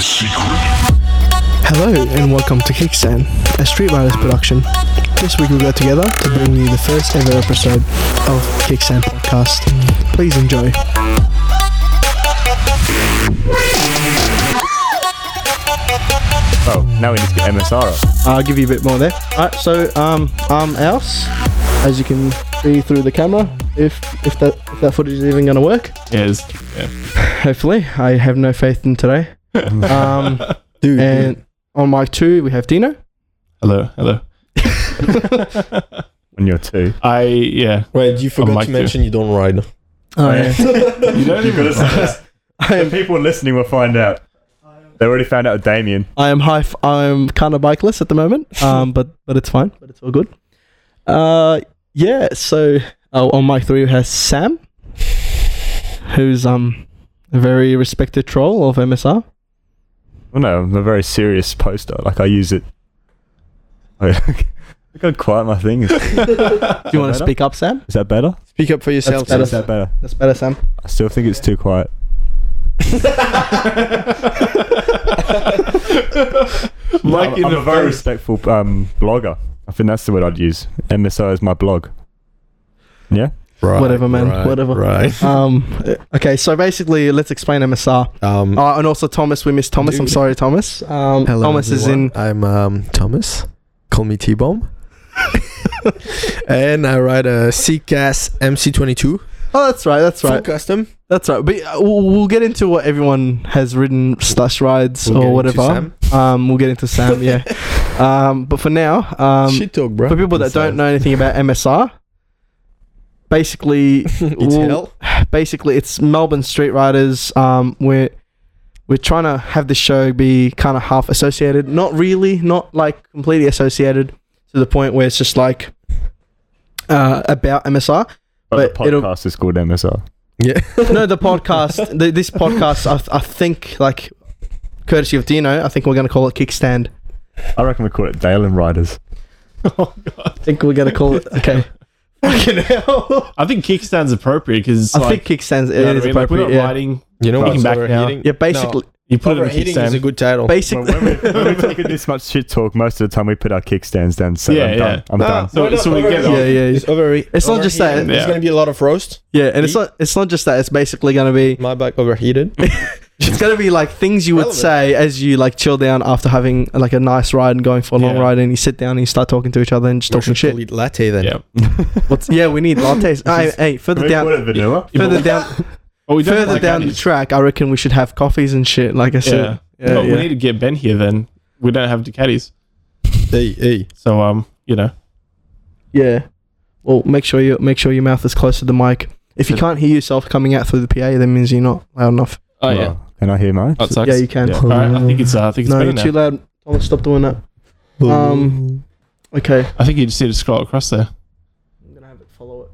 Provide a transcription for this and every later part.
want to know his secret? Hello and welcome to Kickstand, a Street Riders production. This week we got together to bring you the first ever episode of Kickstand podcast. Please enjoy. Oh, now we need to get MSR up. I'll give you a bit more there. Alright, so um, I'm Else, as you can see through the camera. If if that if that footage is even going to work, Yes. hopefully. I have no faith in today. Um, Dude, and on mic two we have Dino. Hello. Hello. When you're two. I yeah. wait, you forgot mic to two. mention you don't ride. Oh, yeah. You don't even. The people listening will find out. They already found out with Damien. I am high. F- I'm kind of bikeless at the moment. Um, but but it's fine. But it's all good. Uh, yeah. So oh, on mic three we have Sam, who's um a very respected troll of MSR. Well, no, I'm a very serious poster. Like, I use it. Look how quiet my thing. Do you want to speak up, Sam? Is that better? Speak up for yourself. better. Is that better? That's better, Sam. I still think it's too quiet. Like I'm, in I'm a very respectful um, blogger. I think that's the word I'd use. MSR is my blog. Yeah? Right, Whatever, man, right, whatever. Right. Um, okay. So basically, let's explain MSR. Um, Oh, and also Thomas. We missed Thomas. I'm sorry, Thomas. Um, hello, Thomas is in. I'm um, Thomas. Call me T Bomb. and I ride a CCAS MC22. Oh, that's right. That's Full right. custom. That's right. But uh, we'll, we'll get into what everyone has ridden slash rides We'll or whatever. Sam. Um, we'll get into Sam. Yeah. um, but for now, um, Shit talk, bro. for people that don't know anything about MSR, basically, it's we'll- basically it's Melbourne Street Riders. Um, we're we're trying to have the show be kind of half associated, not really, not like completely associated to the point where it's just like uh, about MSR. But, But the it'll- podcast is called MSR. Yeah. no, the podcast, the, this podcast, I, I think, like, courtesy of Dino, I think we're going to call it Kickstand. I reckon we call it Dale and Riders. Oh god. I think we're going to call it, okay. Fucking hell. I think kickstand's appropriate because I like, think Kickstand's you it know what is I mean? Like, we're appropriate. not yeah. riding. You know Kicking what's back now. overheating? yeah, basically, You put it in a overheating is a kickstand. good title. basically, when, we, when we talk this much shit talk, most of the time we put our kickstands down. So Yeah, I'm yeah. done. I'm Nah, done. So- so we get overheating? Yeah, yeah, It's, over, It's not just that, overheating. There's yeah. going to be a lot of roast. yeah, and it's not, it's not just that, it's basically going to be, My bike overheated. it's going to be like things you would say as you like chill down after having like a nice ride and going for a long Yeah. ride and you sit down and you start talking to each other and just We talking should shit. call it latte then. Yeah. What's, yeah, we need lattes. hey, hey, further Can down, call it vanilla? further down, Oh, we don't further like down the caddies. track, I reckon we should have coffees and shit. Like I said, yeah, no, yeah. we need to get Ben here then. We don't have the caddies. Hey, hey. So um, you know. yeah. Well, make sure you make sure your mouth is close to the mic. If you can't hear yourself coming out through the PA, that means you're not loud enough. Oh yeah. Well, Can I hear mine? That sucks. Yeah, you can. Yeah. All right. I think it's. Uh, I think it's no, better you're now. too loud. Thomas, stop doing that. Um, Okay. I think you just need to scroll across there. I'm gonna have it follow it.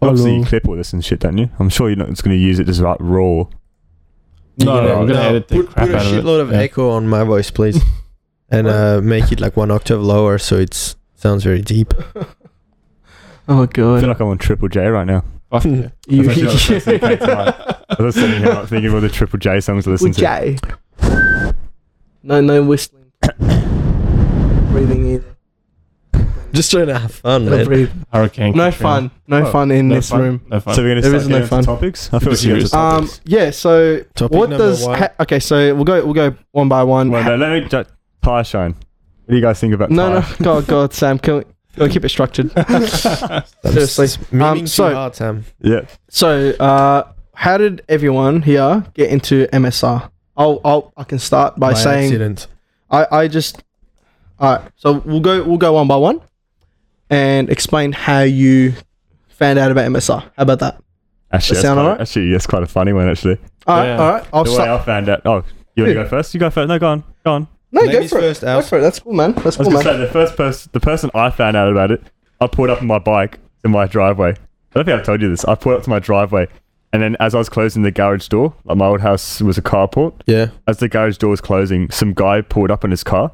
Obviously, you clip all this and shit, don't you? I'm sure you're not just going to use it just like raw. No, You no, know, we're gonna edit the put, crap put a out of it. shitload of Yeah. echo on my voice, please, and uh, make it like one octave lower so it sounds very deep. Oh I feel god. like I'm on Triple J right now. Fuck yeah. You, That's actually the first thing that came to mind. I was sitting here like, thinking of all the Triple J songs to listen With to. Jay. No, no whistling. Breathing either. Just trying to have fun, No man. breathe. Hurricane. No Katrina. fun. No Oh, fun in No this fun. room. No fun. So we're going to There start is no getting into topics? I feel we Super should get serious. Um. Yeah. So Topic what number does? one. Ha- okay. So we'll go. We'll go one by one. well, no, let me ju- tire shine. What do you guys think about no, tire? no. God, God, Sam. Can we, can we keep it structured? Seriously. Meaning Um, too so- hard, Sam. Yeah. So, uh, how did everyone here get into MSR? I'll, I'll, I can start by, By saying accident. I, I just. All right. So we'll go, we'll go one by one, and explain how you found out about MSR. How about that? Actually, That sound quite, alright? actually, that's quite a funny one, actually. All right. Yeah. All right. I'll the way. I found out. Oh, you want to go first? You go first. No, go on. Go on. No, go Ladies for it. first, Go Alf. for it. That's cool, man. That's I was cool, going to man. say, the first person, the person I found out about it, I pulled up on my bike in my driveway. I don't think I've told you this. I pulled up to my driveway, and then as I was closing the garage door, like my old house was a carport, Yeah. as the garage door was closing, some guy pulled up in his car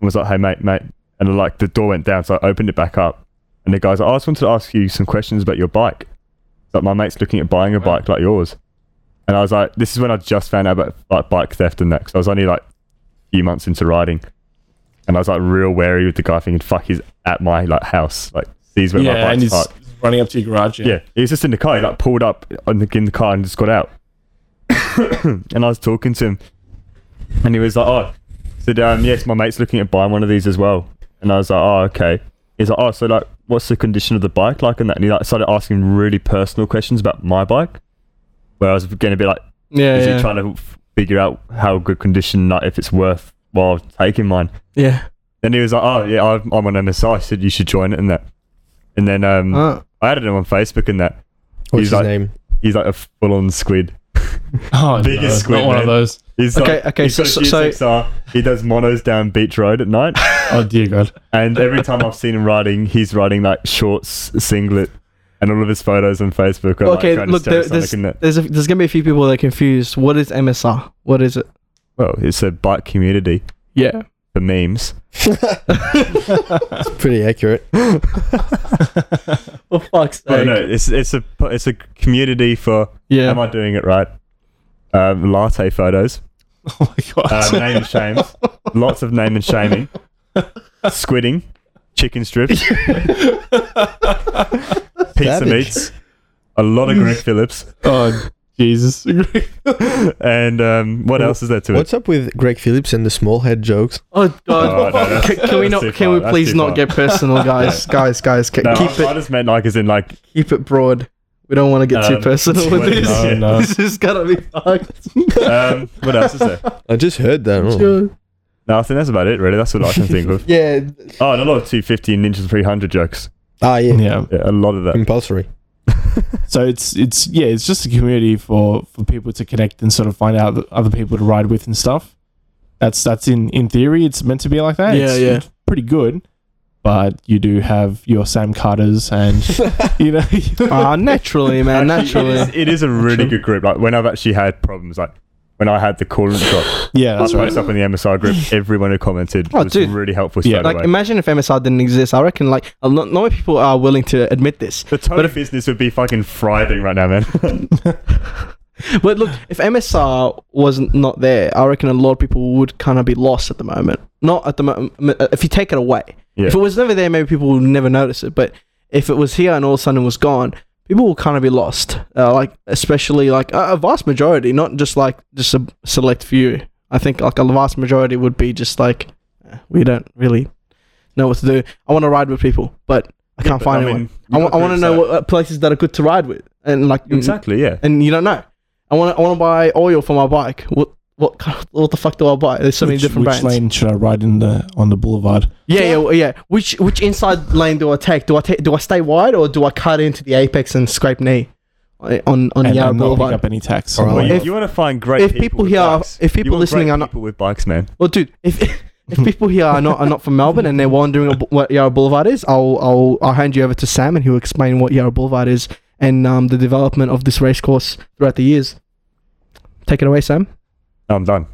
and was like, "Hey, mate, mate," and like the door went down, so I opened it back up, and the guy's like, oh, "I just wanted to ask you some questions about your bike." Like my mate's looking at buying a bike like yours, And I was like, this is when I just found out about like bike theft and that, because I was only like a few months into riding, and I was like real wary with the guy, thinking, "Fuck, he's at my like house, like sees where my yeah, and bike's parked." Running up to your garage. Yeah. he was just in the car. He like pulled up on the, in the car and just got out. and I was talking to him, and he was like, "Oh, said um, yes, my mate's looking at buying one of these as well." And I was like, "Oh, okay." He's like, "Oh, so like, what's the condition of the bike like?" And that, and he like started asking really personal questions about my bike, where I was going to be like, Yeah, "Is yeah, he trying to f- figure out how good condition, like if it's worth while taking mine?" yeah. Then he was like, "Oh yeah, I'm, I'm on MSR." He said you should join it and that. And then um, Uh, I added him on Facebook and that. What's He's his like- name? He's like a full-on squid. Oh, Biggest no, squid, not one of those. He's Okay, like, okay, he's got so- a so- he does monos down Beach Road at night, Oh dear God. and every time I've seen him riding, he's riding like shorts, singlet, and all of his photos on Facebook are okay, like kind look, of there, there's in that. there's, a, there's gonna be a few people that are confused. What is MSR? What is it? Well, it's a bike community Yeah. For memes. It's pretty accurate. For fuck's sake. no, it's it's a it's a community for. Yeah. Am I doing it right? Um, latte photos, Oh my God. um, name and shames, lots of name and shaming, squidding, chicken strips, pizza Savage. meats, a lot of Greg Phillips, oh Jesus. and um, what else is there to it? What's up with Greg Phillips and the small head jokes? Oh god. Oh, no, can, can we not? too Can we that's please not far. get personal, guys? guys, guys, ca- No, keep I, I it just meant like as in like keep it broad. We don't want to get too Um, personal with this. no, no. This is gonna be fucked. um, what else is there? I just heard that. Oh. Sure. No, I think that's about it. Really, that's what I can think of. Yeah. Oh, and a lot of 250 and Ninja 300 jokes. Ah, yeah. yeah. Yeah, a lot of that. Compulsory. So it's it's yeah, it's just a community for for people to connect and sort of find out other people to ride with and stuff. That's that's in in theory it's meant to be like that. Yeah, it's, yeah. it's pretty good. But you do have your Sam Carters and you know Ah, naturally, man. Naturally. it is, it is a really good group. Like when I've actually had problems, like when I had the coolant drop, Yeah, that's post right. up in the MSR group. Everyone who commented Oh, was dude. really helpful Yeah. Like, away. imagine if MSR didn't exist. I reckon, like, a lot, not many people are willing to admit this. the total but if- business would be fucking thriving right now, man. But look, if MSR wasn't not there, I reckon a lot of people would kind of be lost at the moment. Not at the moment. If you take it away, Yeah. if it was never there, maybe people would never notice it. But if it was here and all of a sudden it was gone, people will kind of be lost. Uh, like especially like a, a vast majority, not just like just a select few. I think like a vast majority would be just like eh, we don't really know what to do. I want to ride with people, but I can't But, find I anyone. mean, I, wa- got I want to know what uh, places that are good to ride with, and like Exactly, yeah. and you don't know. I want to I want to buy oil for my bike. What what kind- what the fuck do I buy? There's so many which, different which brands. lane should I ride in the on the boulevard? Yeah, yeah, well, yeah. Which which inside lane do I take? Do I take do I stay wide or do I cut into the apex and scrape knee on on and, Yarra and not pick up any tax. Alright. Well, If- you want to find great if people, people here are- bikes. if people want listening great are not- people with bikes, man. Well, dude, if if people here are not are not from Melbourne and they're wondering what Yarra Boulevard is, I'll I'll I'll hand you over to Sam and he'll explain what Yarra Boulevard is and um, the development of this race course throughout the years. Take it away, Sam. I'm done.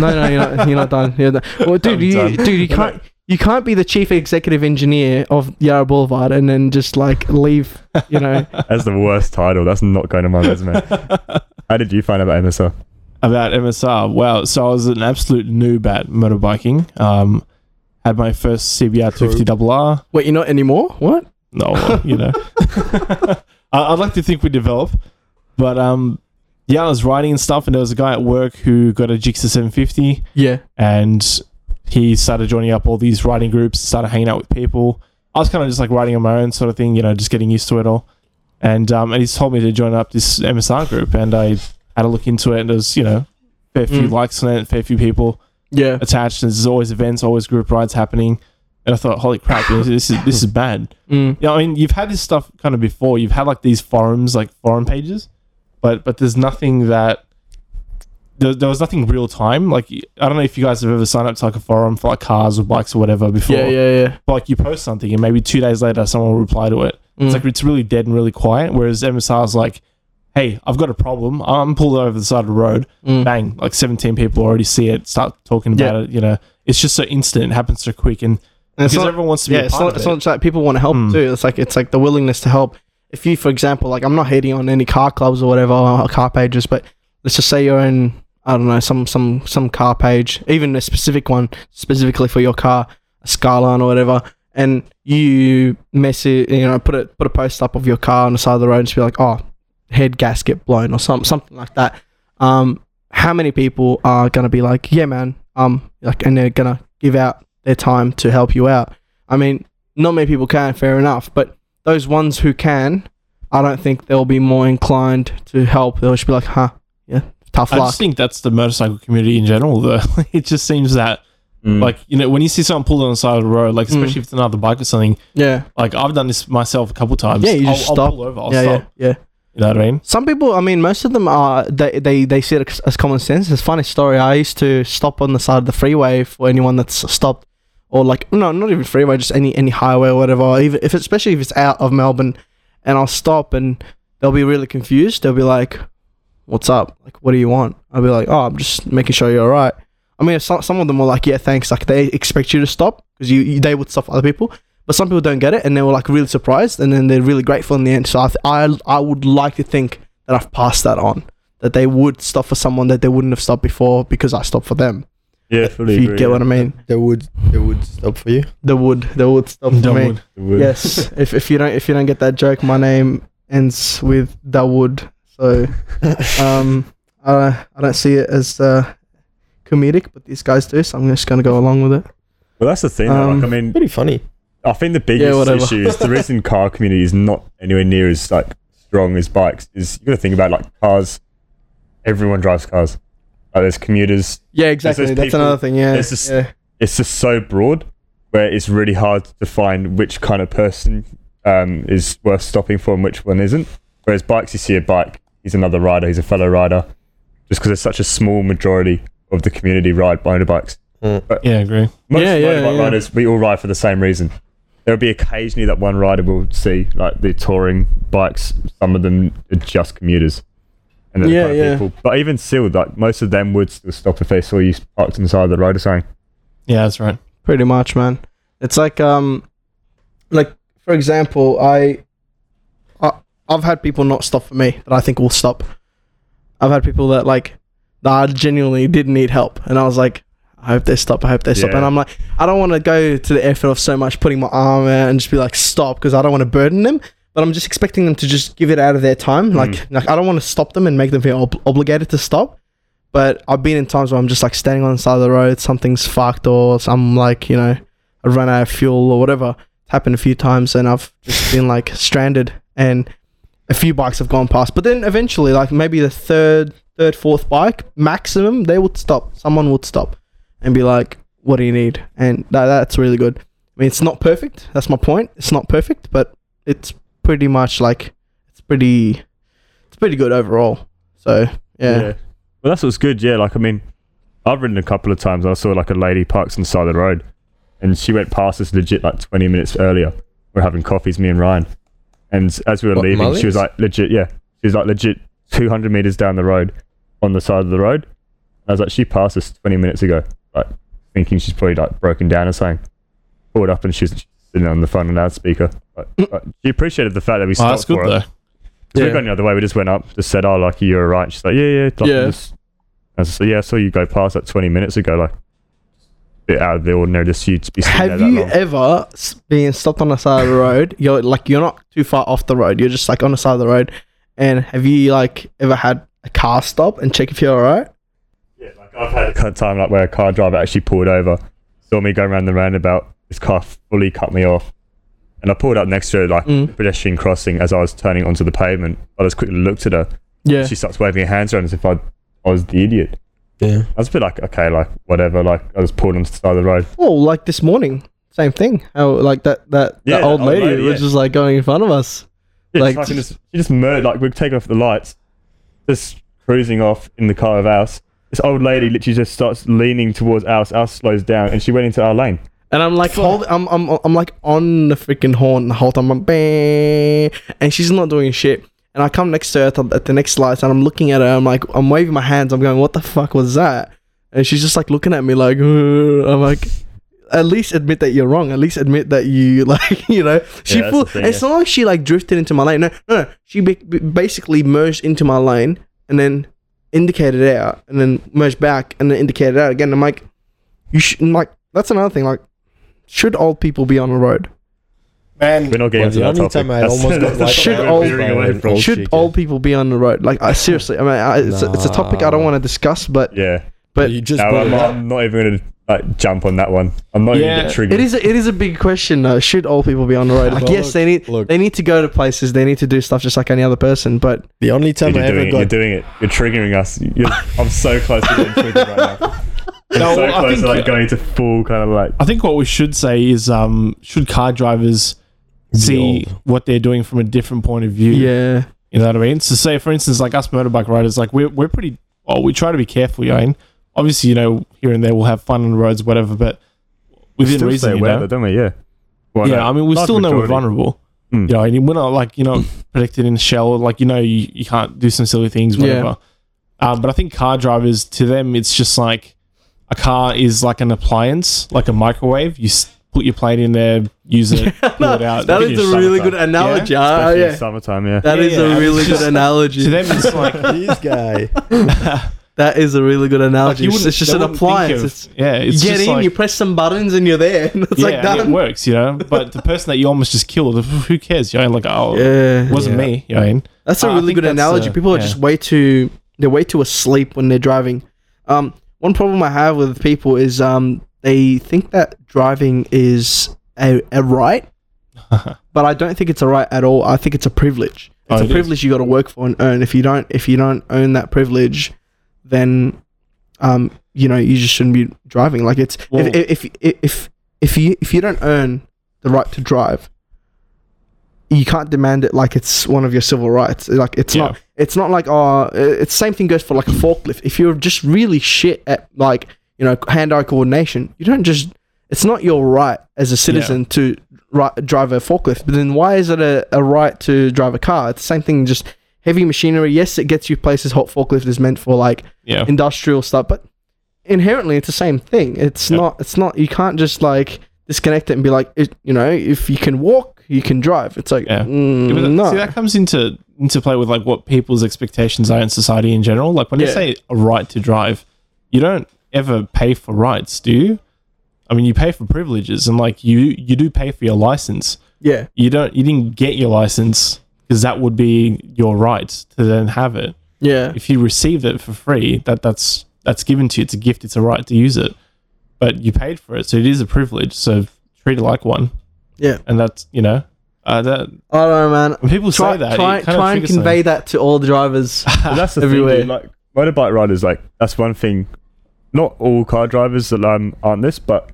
No, no, you're not. You're not done. You're done. Well, dude, I'm you, done. dude, you can't. You can't be the chief executive engineer of Yarra Boulevard and then just like leave. You know. That's the worst title. That's not going to my resume. How did you find out about MSR? about MSR. Wow. So I was an absolute noob at motorbiking. Um, had my first CBR 250 RR. Wait, you're not anymore? What? No, you know. I- I'd like to think we develop, but um, yeah, I was riding and stuff, and there was a guy at work who got a Gixxer 750, Yeah. and he started joining up all these riding groups, started hanging out with people. I was kind of just like riding on my own sort of thing, you know, just getting used to it all. And um, and he's told me to join up this MSR group, and I had a look into it, and there's you know, fair few Mm. likes on it, fair few people Yeah. attached. And there's always events, always group rides happening. And I thought, holy crap, this is this is bad. Mm. Yeah, I mean, you've had this stuff kind of before. You've had like these forums, like forum pages, but but there's nothing that there, there was nothing real time. Like I don't know if you guys have ever signed up to like a forum for like cars or bikes or whatever before. Yeah, yeah, yeah. But, like you post something and maybe two days later someone will reply to it. Mm. It's like it's really dead and really quiet. Whereas MSR is like, hey, I've got a problem. I'm pulled over the side of the road. Mm. Bang! Like 17 people already see it, start talking about Yeah. it. You know, it's just so instant. It happens so quick, and And it's not, everyone wants to be yeah, a it's part not, of it's it. not just like people want to help Mm. too. It's like it's like the willingness to help. If you, for example, like I'm not hating on any car clubs or whatever or car pages, but let's just say you're in I don't know some some some car page, even a specific one specifically for your car, a Skyline or whatever, and you message you know put it put a post up of your car on the side of the road and just be like, oh, head gasket blown or something something like that. Um, how many people are gonna be like, yeah, man, um, like, and they're gonna give out their time to help you out? I mean, not many people can, fair enough, but those ones who can, I don't think they'll be more inclined to help. They'll just be like, huh, yeah, tough I luck. just think that's the motorcycle community in general. Though it just seems that Mm. like you know when you see someone pulled on the side of the road, like Mm. especially if it's another bike or something. yeah, Like I've done this myself a couple times. Yeah, you I'll, just I'll stop. pull over. I'll yeah, stop. yeah, yeah. You know what I mean? Some people, I mean, most of them are they they, they see it as, as common sense. It's a funny story. I used to stop on the side of the freeway for anyone that's stopped, or like no, not even freeway, just any any highway or whatever. Even if especially if it's out of Melbourne, and I'll stop and they'll be really confused. They'll be like, "What's up? Like, what do you want?" I'll be like, "Oh, I'm just making sure you're all right." I mean, some some of them were like, "Yeah, thanks." Like they expect you to stop because you, you they would stop other people. But some people don't get it, and they were like really surprised, and then they're really grateful in the end. So I, th- I, I would like to think that I've passed that on, that they would stop for someone that they wouldn't have stopped before because I stopped for them. Yeah, fully If you agree, get yeah. what I mean, They would they would stop for you. they would, they would stop for me. Dumbwood. It. Yes, if if you don't if you don't get that joke, my name ends with Dawood. So um, I I don't see it as uh, comedic, but these guys do, so I'm just gonna go along with it. Well, that's the thing. though, Um, like, I mean, Pretty funny. I think the biggest whatever. issue is the reason car community is not anywhere near as like strong as bikes is you got to think about like cars. Everyone drives cars. Like there's commuters. Yeah, exactly. those That's people- another thing. Yeah, there's this- yeah. It's just so broad where it's really hard to find which kind of person um, is worth stopping for and which one isn't. Whereas bikes, you see a bike, he's another rider, he's a fellow rider. Just because there's such a small majority of the community ride motorbikes. Mm. Yeah, I agree. Most Yeah, yeah, motorbike yeah. riders, we all ride for the same reason. There'll be occasionally that one rider will see, like the touring bikes, some of them are just commuters. And they're Yeah, yeah. people. But even still, like most of them would still stop if they saw you parked on the side of the road or something. Yeah, that's right. pretty much man it's like um like for example i, I i've had people not stop for me that i think will stop i've had people that like that i genuinely didn't need help and i was like i hope they stop i hope they stop Yeah. and i'm like i don't want to go to the effort of so much putting my arm out and just be like stop because i don't want to burden them but i'm just expecting them to just give it out of their time hmm. like like i don't want to stop them and make them feel ob- obligated to stop but I've been in times where I'm just like standing on the side of the road, something's fucked, or I'm like, you know, I run out of fuel or whatever. It's happened a few times, and I've just been like stranded, and a few bikes have gone past. But then eventually, like maybe the third, third, fourth bike maximum, they would stop. Someone would stop and be like, "What do you need?" And that, that's really good. I mean, it's not perfect. That's my point. It's not perfect, but it's pretty much like it's pretty, it's pretty good overall. So yeah. Well, that's what's good. Yeah, like I mean, I've ridden a couple of times. I saw like a lady parked on the side of the road, and she went past us legit like 20 minutes earlier. We're having coffees, me and Ryan, and as we were What, leaving, she was like legit. Yeah, she was like legit 200 meters down the road, on the side of the road. I was like, she passed us 20 minutes ago, like thinking she's probably like broken down or something. Pulled up and she's sitting on the phone on loudspeaker. Like, like, mm. she appreciated the fact that we Oh, stopped that's good for her. though. So Yeah. we got the other way. We just went up, just said, "Oh, like you're alright." She's like, "Yeah, yeah." Like, Yeah. Just, I was like, "Yeah, I saw you go past that 20 minutes ago." Like, bit out of the ordinary, just you to be sitting Have there you long. ever s- been stopped on the side of the road? You're like you're not too far off the road. You're just like on the side of the road. And have you like ever had a car stop and check if you're alright? Yeah, like I've had a cut time like where a car driver actually pulled over, saw me go around the roundabout. This car fully cut me off, and I pulled up next to her like Mm. pedestrian crossing as I was turning onto the pavement. I just quickly looked at her. Yeah. She starts waving her hands around as if I, I was the idiot. Yeah. I was a bit like, okay, like whatever. Like I was pulled onto the side of the road. Oh, like this morning, same thing. How like that that, Yeah, that old old lady, lady, was yeah. just like going in front of us. Yeah, Like, just- just, she just murdered, like, we're taking off the lights, just cruising off in the car of ours. This old lady literally just starts leaning towards ours. Ours slows down, and she went into our lane. And I'm like, hold, I'm, I'm, I'm like on the freaking horn the whole time. I'm bang, and she's not doing shit. And I come next to her at the, at the next lights, and I'm looking at her. I'm like, I'm waving my hands. I'm going, what the fuck was that? And she's just like looking at me like, I'm like, at least admit that you're wrong. At least admit that you like, you know, she that's full. the thing, it's yeah. not like she like drifted into my lane. No, no, no. She ba- ba- basically merged into my lane, and then indicated out and then merged back and then indicated out again. I'm like, you should like that's another thing. Like, should old people be on the road? Man, We're not getting Well, into the that only topic. time I almost got that's wiped Should what old- we're veering. Old should chick, old people be on the road? Like, I seriously, I mean, I, it's, a, it's a topic I don't want to discuss, but Yeah. but you just No, I'm, it. I'm not even gonna like jump on that one. I'm not Yeah. even get triggered. it is a, it is a big question. though. should old people be on the road? Like, Well, yes, look- they need Look, they need to go to places. They need to do stuff just like any other person. But the only time You're I ever doing it. You're doing it. You're triggering us. You're, I'm so close to getting triggered right now. I'm No, so well, I close to think- like going to full kind of like. I think what we should say is, um, should car drivers see old. what they're doing from a different point of view? yeah, You know what I mean? So say for instance, like us motorbike riders, like we're we're pretty well, we try to be careful, you know. and Obviously, you know, here and there we'll have fun on the roads, whatever, but we within still reason, stay you aware know? of don't we? Yeah. Well, yeah, no, I mean, we large still know we're vulnerable. Mm. You know, and we're not like you know protected in a shell. Like you know, you, you can't do some silly things, Yeah. whatever. Um, but I think car drivers, to them, it's just like a car is like an appliance, like a microwave. You s- put your plate in there, use it, pull it out. that in is a really good analogy. Yeah? Ah, Especially in yeah, summertime, yeah. that Yeah, is yeah, a it's really just- good analogy. to them, it's like this guy. that is a really good analogy. you it's, wouldn't- it's just they an wouldn't think appliance. of- it's, yeah, it's you get just in, like, you press some buttons, and you're there. And it's yeah, like and done. it works, you know. But the person that you almost just killed, who cares? You know, like oh, Yeah, it wasn't Yeah. me. You know, That's a I really think good that's, analogy. uh, People are yeah. just way too they're way too asleep when they're driving. Um, one problem I have with people is um they think that driving is a, a right, but I don't think it's a right at all. I think it's a privilege. Oh, It's it a is. privilege you got to work for and earn. If you don't, if you don't own that privilege, then um you know you just shouldn't be driving. Like it's if, if if if if you if you don't earn the right to drive, you can't demand it like it's one of your civil rights. Like it's Yeah. not. It's not like oh, it's same thing goes for like a forklift. If you're just really shit at like you know hand-eye coordination, you don't just. It's not your right as a citizen to ri- drive a forklift. But then why is it a, a right to drive a car? It's the same thing. Just heavy machinery. Yes, it gets you places. Hot forklift is meant for like yeah, industrial stuff, but inherently it's the same thing. It's Yep. not. It's not. You can't just like disconnect it and be like, it, you know, if you can walk, you can drive. It's like, Yeah. mm, that- no. See, that comes into into play with like what people's expectations are in society in general. Like when Yeah. you say a right to drive, you don't ever pay for rights, do you? I mean, you pay for privileges, and like you you do pay for your license. yeah, You don't you didn't get your license because that would be your right to then have it. yeah, If you received it for free, that that's that's given to you. It's a gift. It's a right to use it, but you paid for it, so it is a privilege. So treat it like one, yeah. and that's you know. Uh, that I don't know, man. when people Try, say that, try, kind try of and triggers convey that to all the drivers. That's the Everywhere. thing, dude, like motorbike riders, like that's one thing. Not all car drivers that um, aren't this, but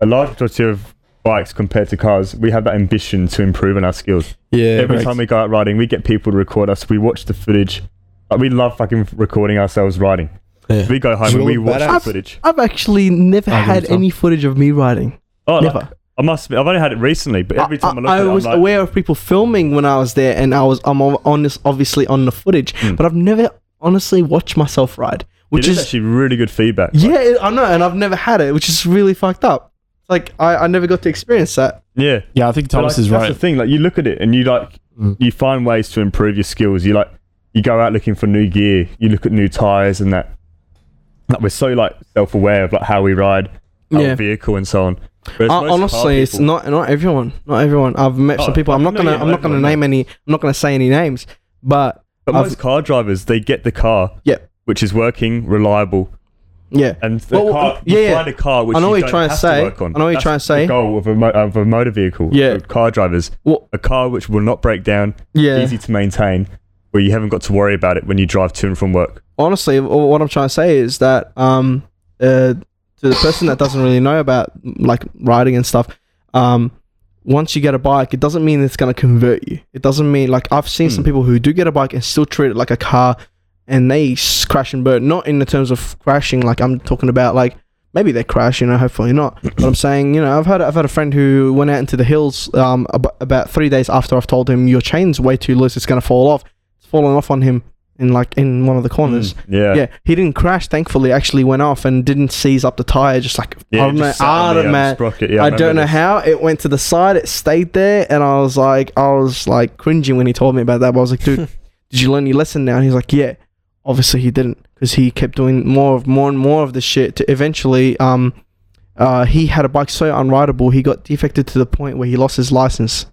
a large majority of bikes compared to cars, we have that ambition to improve on our skills. Yeah. Every correct. time we go out riding, we get people to record us. We watch the footage. Like we love fucking recording ourselves riding. yeah. We go home and we really watch the footage. I've actually never I had any footage of me riding. Oh, like, Never. I must. Admit, I've only had it recently, but every time I, look I, at it, was I'm like, aware of people filming when I was there, and I was I'm on on this obviously on the footage, Mm. but I've never honestly watched myself ride, which it is is actually really good feedback. yeah, it- I know, and I've never had it, which is really fucked up. Like I, I never got to experience that. Yeah. Yeah, I think Thomas like, is right. that's the thing. Like you look at it and you like Mm. you find ways to improve your skills. You like you go out looking for new gear. You look at new tires and that. Like we're so like self aware of like how we ride our Yeah. vehicle and so on. Uh, honestly, it's not not everyone, not everyone. I've met Oh, some people. I'm not no, gonna yeah, I'm not gonna name any. I'm not gonna say any names, but But I've- most car drivers, they get the car, Yep. which is working, reliable, yeah, and the Well, car. You yeah, yeah. find a car which I know you what you're trying to say. work on. I know what you're trying to say. The goal of a, mo- of a motor vehicle. Yeah. car drivers. Well- a car which will not break down, yeah. easy to maintain, where you haven't got to worry about it when you drive to and from work. honestly, what I'm trying to say is that um, uh, to the person that doesn't really know about like riding and stuff, um, once you get a bike, it doesn't mean it's gonna convert you. It doesn't mean like I've seen some Hmm. people who do get a bike and still treat it like a car, and they crash and burn. Not in the terms of crashing, like I'm talking about like. Maybe they crash, you know. Hopefully not. But I'm saying, you know, I've had I've had a friend who went out into the hills um ab- about three days after I've told him your chain's way too loose, it's gonna fall off. It's fallen off on him in like in one of the corners. Mm, yeah. Yeah, he didn't crash. Thankfully, actually went off and didn't seize up the tire. Just like Yeah, I don't know, just sat on I don't um, Yeah, I remember don't know this. how it went to the side. It stayed there, and I was like, I was like cringing when he told me about that. But I was like, dude, did you learn your lesson now? And he's like, yeah. obviously he didn't because he kept doing more of more and more of the shit. To eventually, um, uh, he had a bike so unrideable he got defected to the point where he lost his license.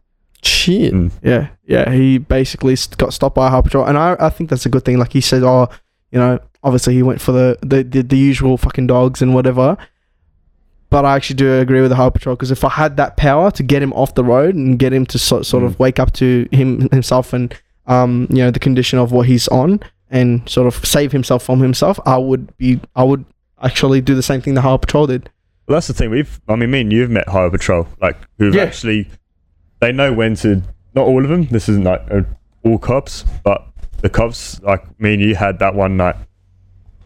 Shit. Mm. Yeah, yeah. He basically got stopped by a highway patrol, and I, I think that's a good thing. Like he said, oh, you know, obviously he went for the the, the, the usual fucking dogs and whatever. But I actually do agree with the highway patrol because if I had that power to get him off the road and get him to so, sort of Mm. wake up to him himself and um you know the condition of what he's on and sort of save himself from himself, I would be I would actually do the same thing the highway patrol did. Well, that's the thing. We've, I mean, me and you've met Highway Patrol, like who've Yeah. actually, they know when to. Not all of them. This isn't like uh, all cops, but the cops, like me and you, had that one night.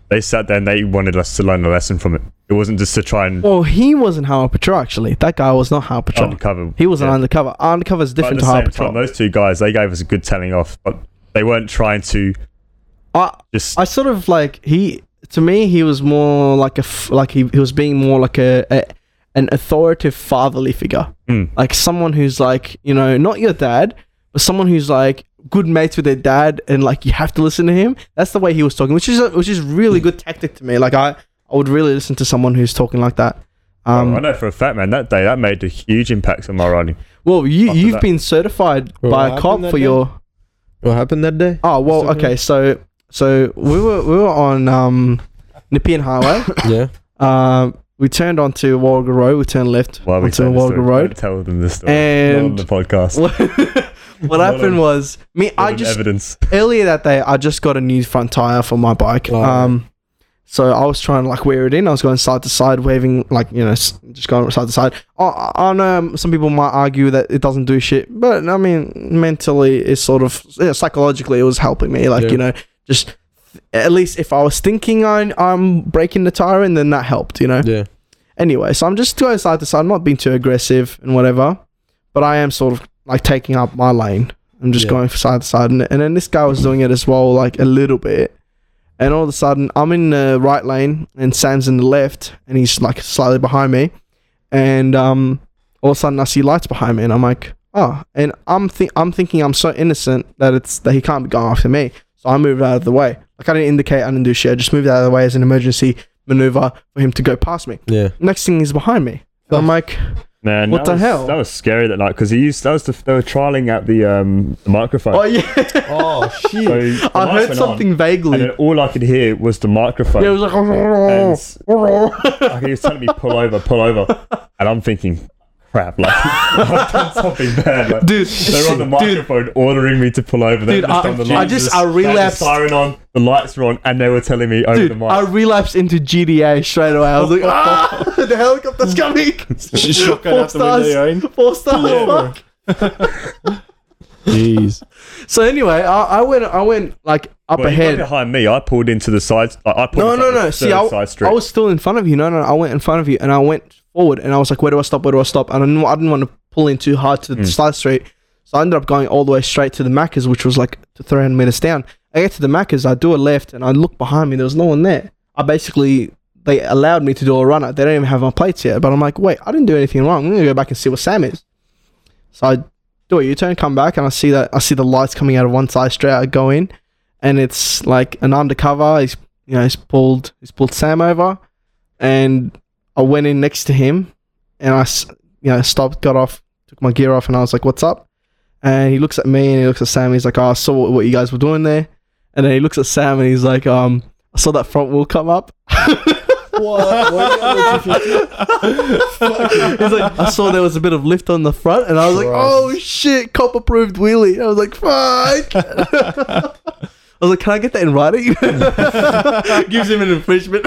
They sat there and they wanted us to learn a lesson from it. It wasn't just to try and Well, he wasn't highway patrol actually. That guy was not highway patrol. undercover. he was an yeah. undercover. Undercover is different to same patrol. time, those two guys, they gave us a good telling off, but they weren't trying to I, just. I sort of like he to me he was more like a f- like he, he was being more like a, a an authoritative fatherly figure Mm. like someone who's like you know not your dad but someone who's like good mates with their dad and like you have to listen to him that's the way he was talking which is a, which is really good tactic to me like I I would really listen to someone who's talking like that um oh, I know for a fact, man, that day that made a huge impact on my riding. well you after you've that. been certified Well, by what a cop for day? your What happened that day? oh well okay so so we were we were on um Nepean Highway Yeah. Um, we turned onto Warrigal Road. We turned left Why onto telling this Warrigal story? Road. Tell them this story. Not on And the podcast. what, happened was me. I just evidence. earlier that day I just got a new front tire for my bike. Oh. Um, so I was trying to like wear it in. I was going side to side, waving like you know, just going side to side. I, I I know some people might argue that it doesn't do shit, but I mean, mentally, it's sort of yeah, psychologically, it was helping me. Like Yeah. you know, just at least if I was thinking I, I'm breaking the tire in, then that helped. You know. Yeah. Anyway, so I'm just going side to side. I'm not being too aggressive and whatever, but I am sort of like taking up my lane. I'm just Yeah. going side to side, and, and then this guy was doing it as well, like a little bit. And all of a sudden, I'm in the right lane, and Sam's in the left, and he's like slightly behind me. And um, all of a sudden, I see lights behind me, and I'm like, oh. And I'm think I'm thinking I'm so innocent that it's that he can't be going after me. So I moved out of the way. Like I didn't indicate, I didn't do shit. I just moved out of the way as an emergency maneuver for him to go past me. Yeah. Next thing he's behind me. And I'm like, Man, What the was, hell? That was scary that night because he used that was the, they were trialing out the um the microphone. oh yeah. Oh shit. the I heard something on, and vaguely. then all I could hear was the microphone. Yeah, it was like, And like he was telling me pull over, pull over, and I'm thinking, crap, like I've done something bad. Like, dude, they're on the dude, microphone ordering me to pull over. They Dude, just I- on the I lights. just- I They had the relapsed. siren on, the lights were on, and they were telling me over the mic. I relapsed into GTA straight away. I was like, ah, the helicopter's coming. Shotgun Four out the window, stars. you're. Four stars. Yeah, fuck. Jeez. So anyway, I, I went, I went like up Well, you got ahead. behind me. I pulled into the side. Like, I pulled No, into no, like the no. See, third I, side. I was still in front of you. No, no, I went in front of you, and I went forward, and I was like, "Where do I stop? Where do I stop?" And I didn't, I didn't want to pull in too hard to the Mm. side street, so I ended up going all the way straight to the Macca's, which was like 300 meters down. I get to the Macca's, I do a left, and I look behind me. There was no one there. I basically they allowed me to do a runner. They don't even have my plates yet, but I'm like, wait, I didn't do anything wrong. I'm gonna go back and see what Sam is. So I do a U-turn, come back, and I see that I see the lights coming out of one side straight. I go in, and it's like an undercover. He's you know he's pulled he's pulled Sam over, and I went in next to him, and I, you know stopped, got off, took my gear off, and I was like, "What's up?" And he looks at me and he looks at Sam. He's like, "Oh, I saw what, what you guys were doing there," and then he looks at Sam and he's like, "Um, I saw that front wheel come up." What? What? He's like, I saw there was a bit of lift on the front, and I was like, "Oh shit, cop approved wheelie." I was like, "Fuck." I was like, "Can I get that in writing?" Gives him an infringement.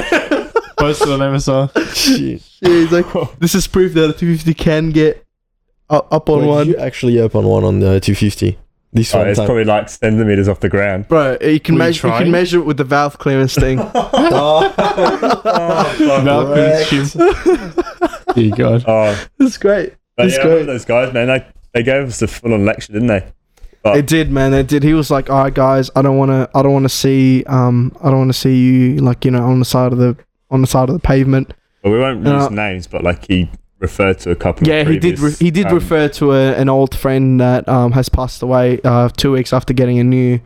Posted on MSR. Shit. Yeah, he's like, "This is proof that a 250 can get up, up on Wait, one." You actually up on one on the 250. This Oh, one it's time. probably like centimeters off the ground. Bro, you can Were you measure. You trying? can measure it with the valve clearance thing. Malcolm's chin. Dear God. Oh, It's great. but It's yeah, I great. remember those guys, man. They they gave us a full on lecture, didn't they? Oh. They did, man. They did. He was like, "All right, guys, I don't want to. I don't want to see. Um, I don't want to see you like you know on the side of the on the side of the pavement." Well, we won't Uh, use names, but like he referred to a couple. Yeah, of he did. Re- he did um, refer to a, an old friend that um has passed away uh two weeks after getting a new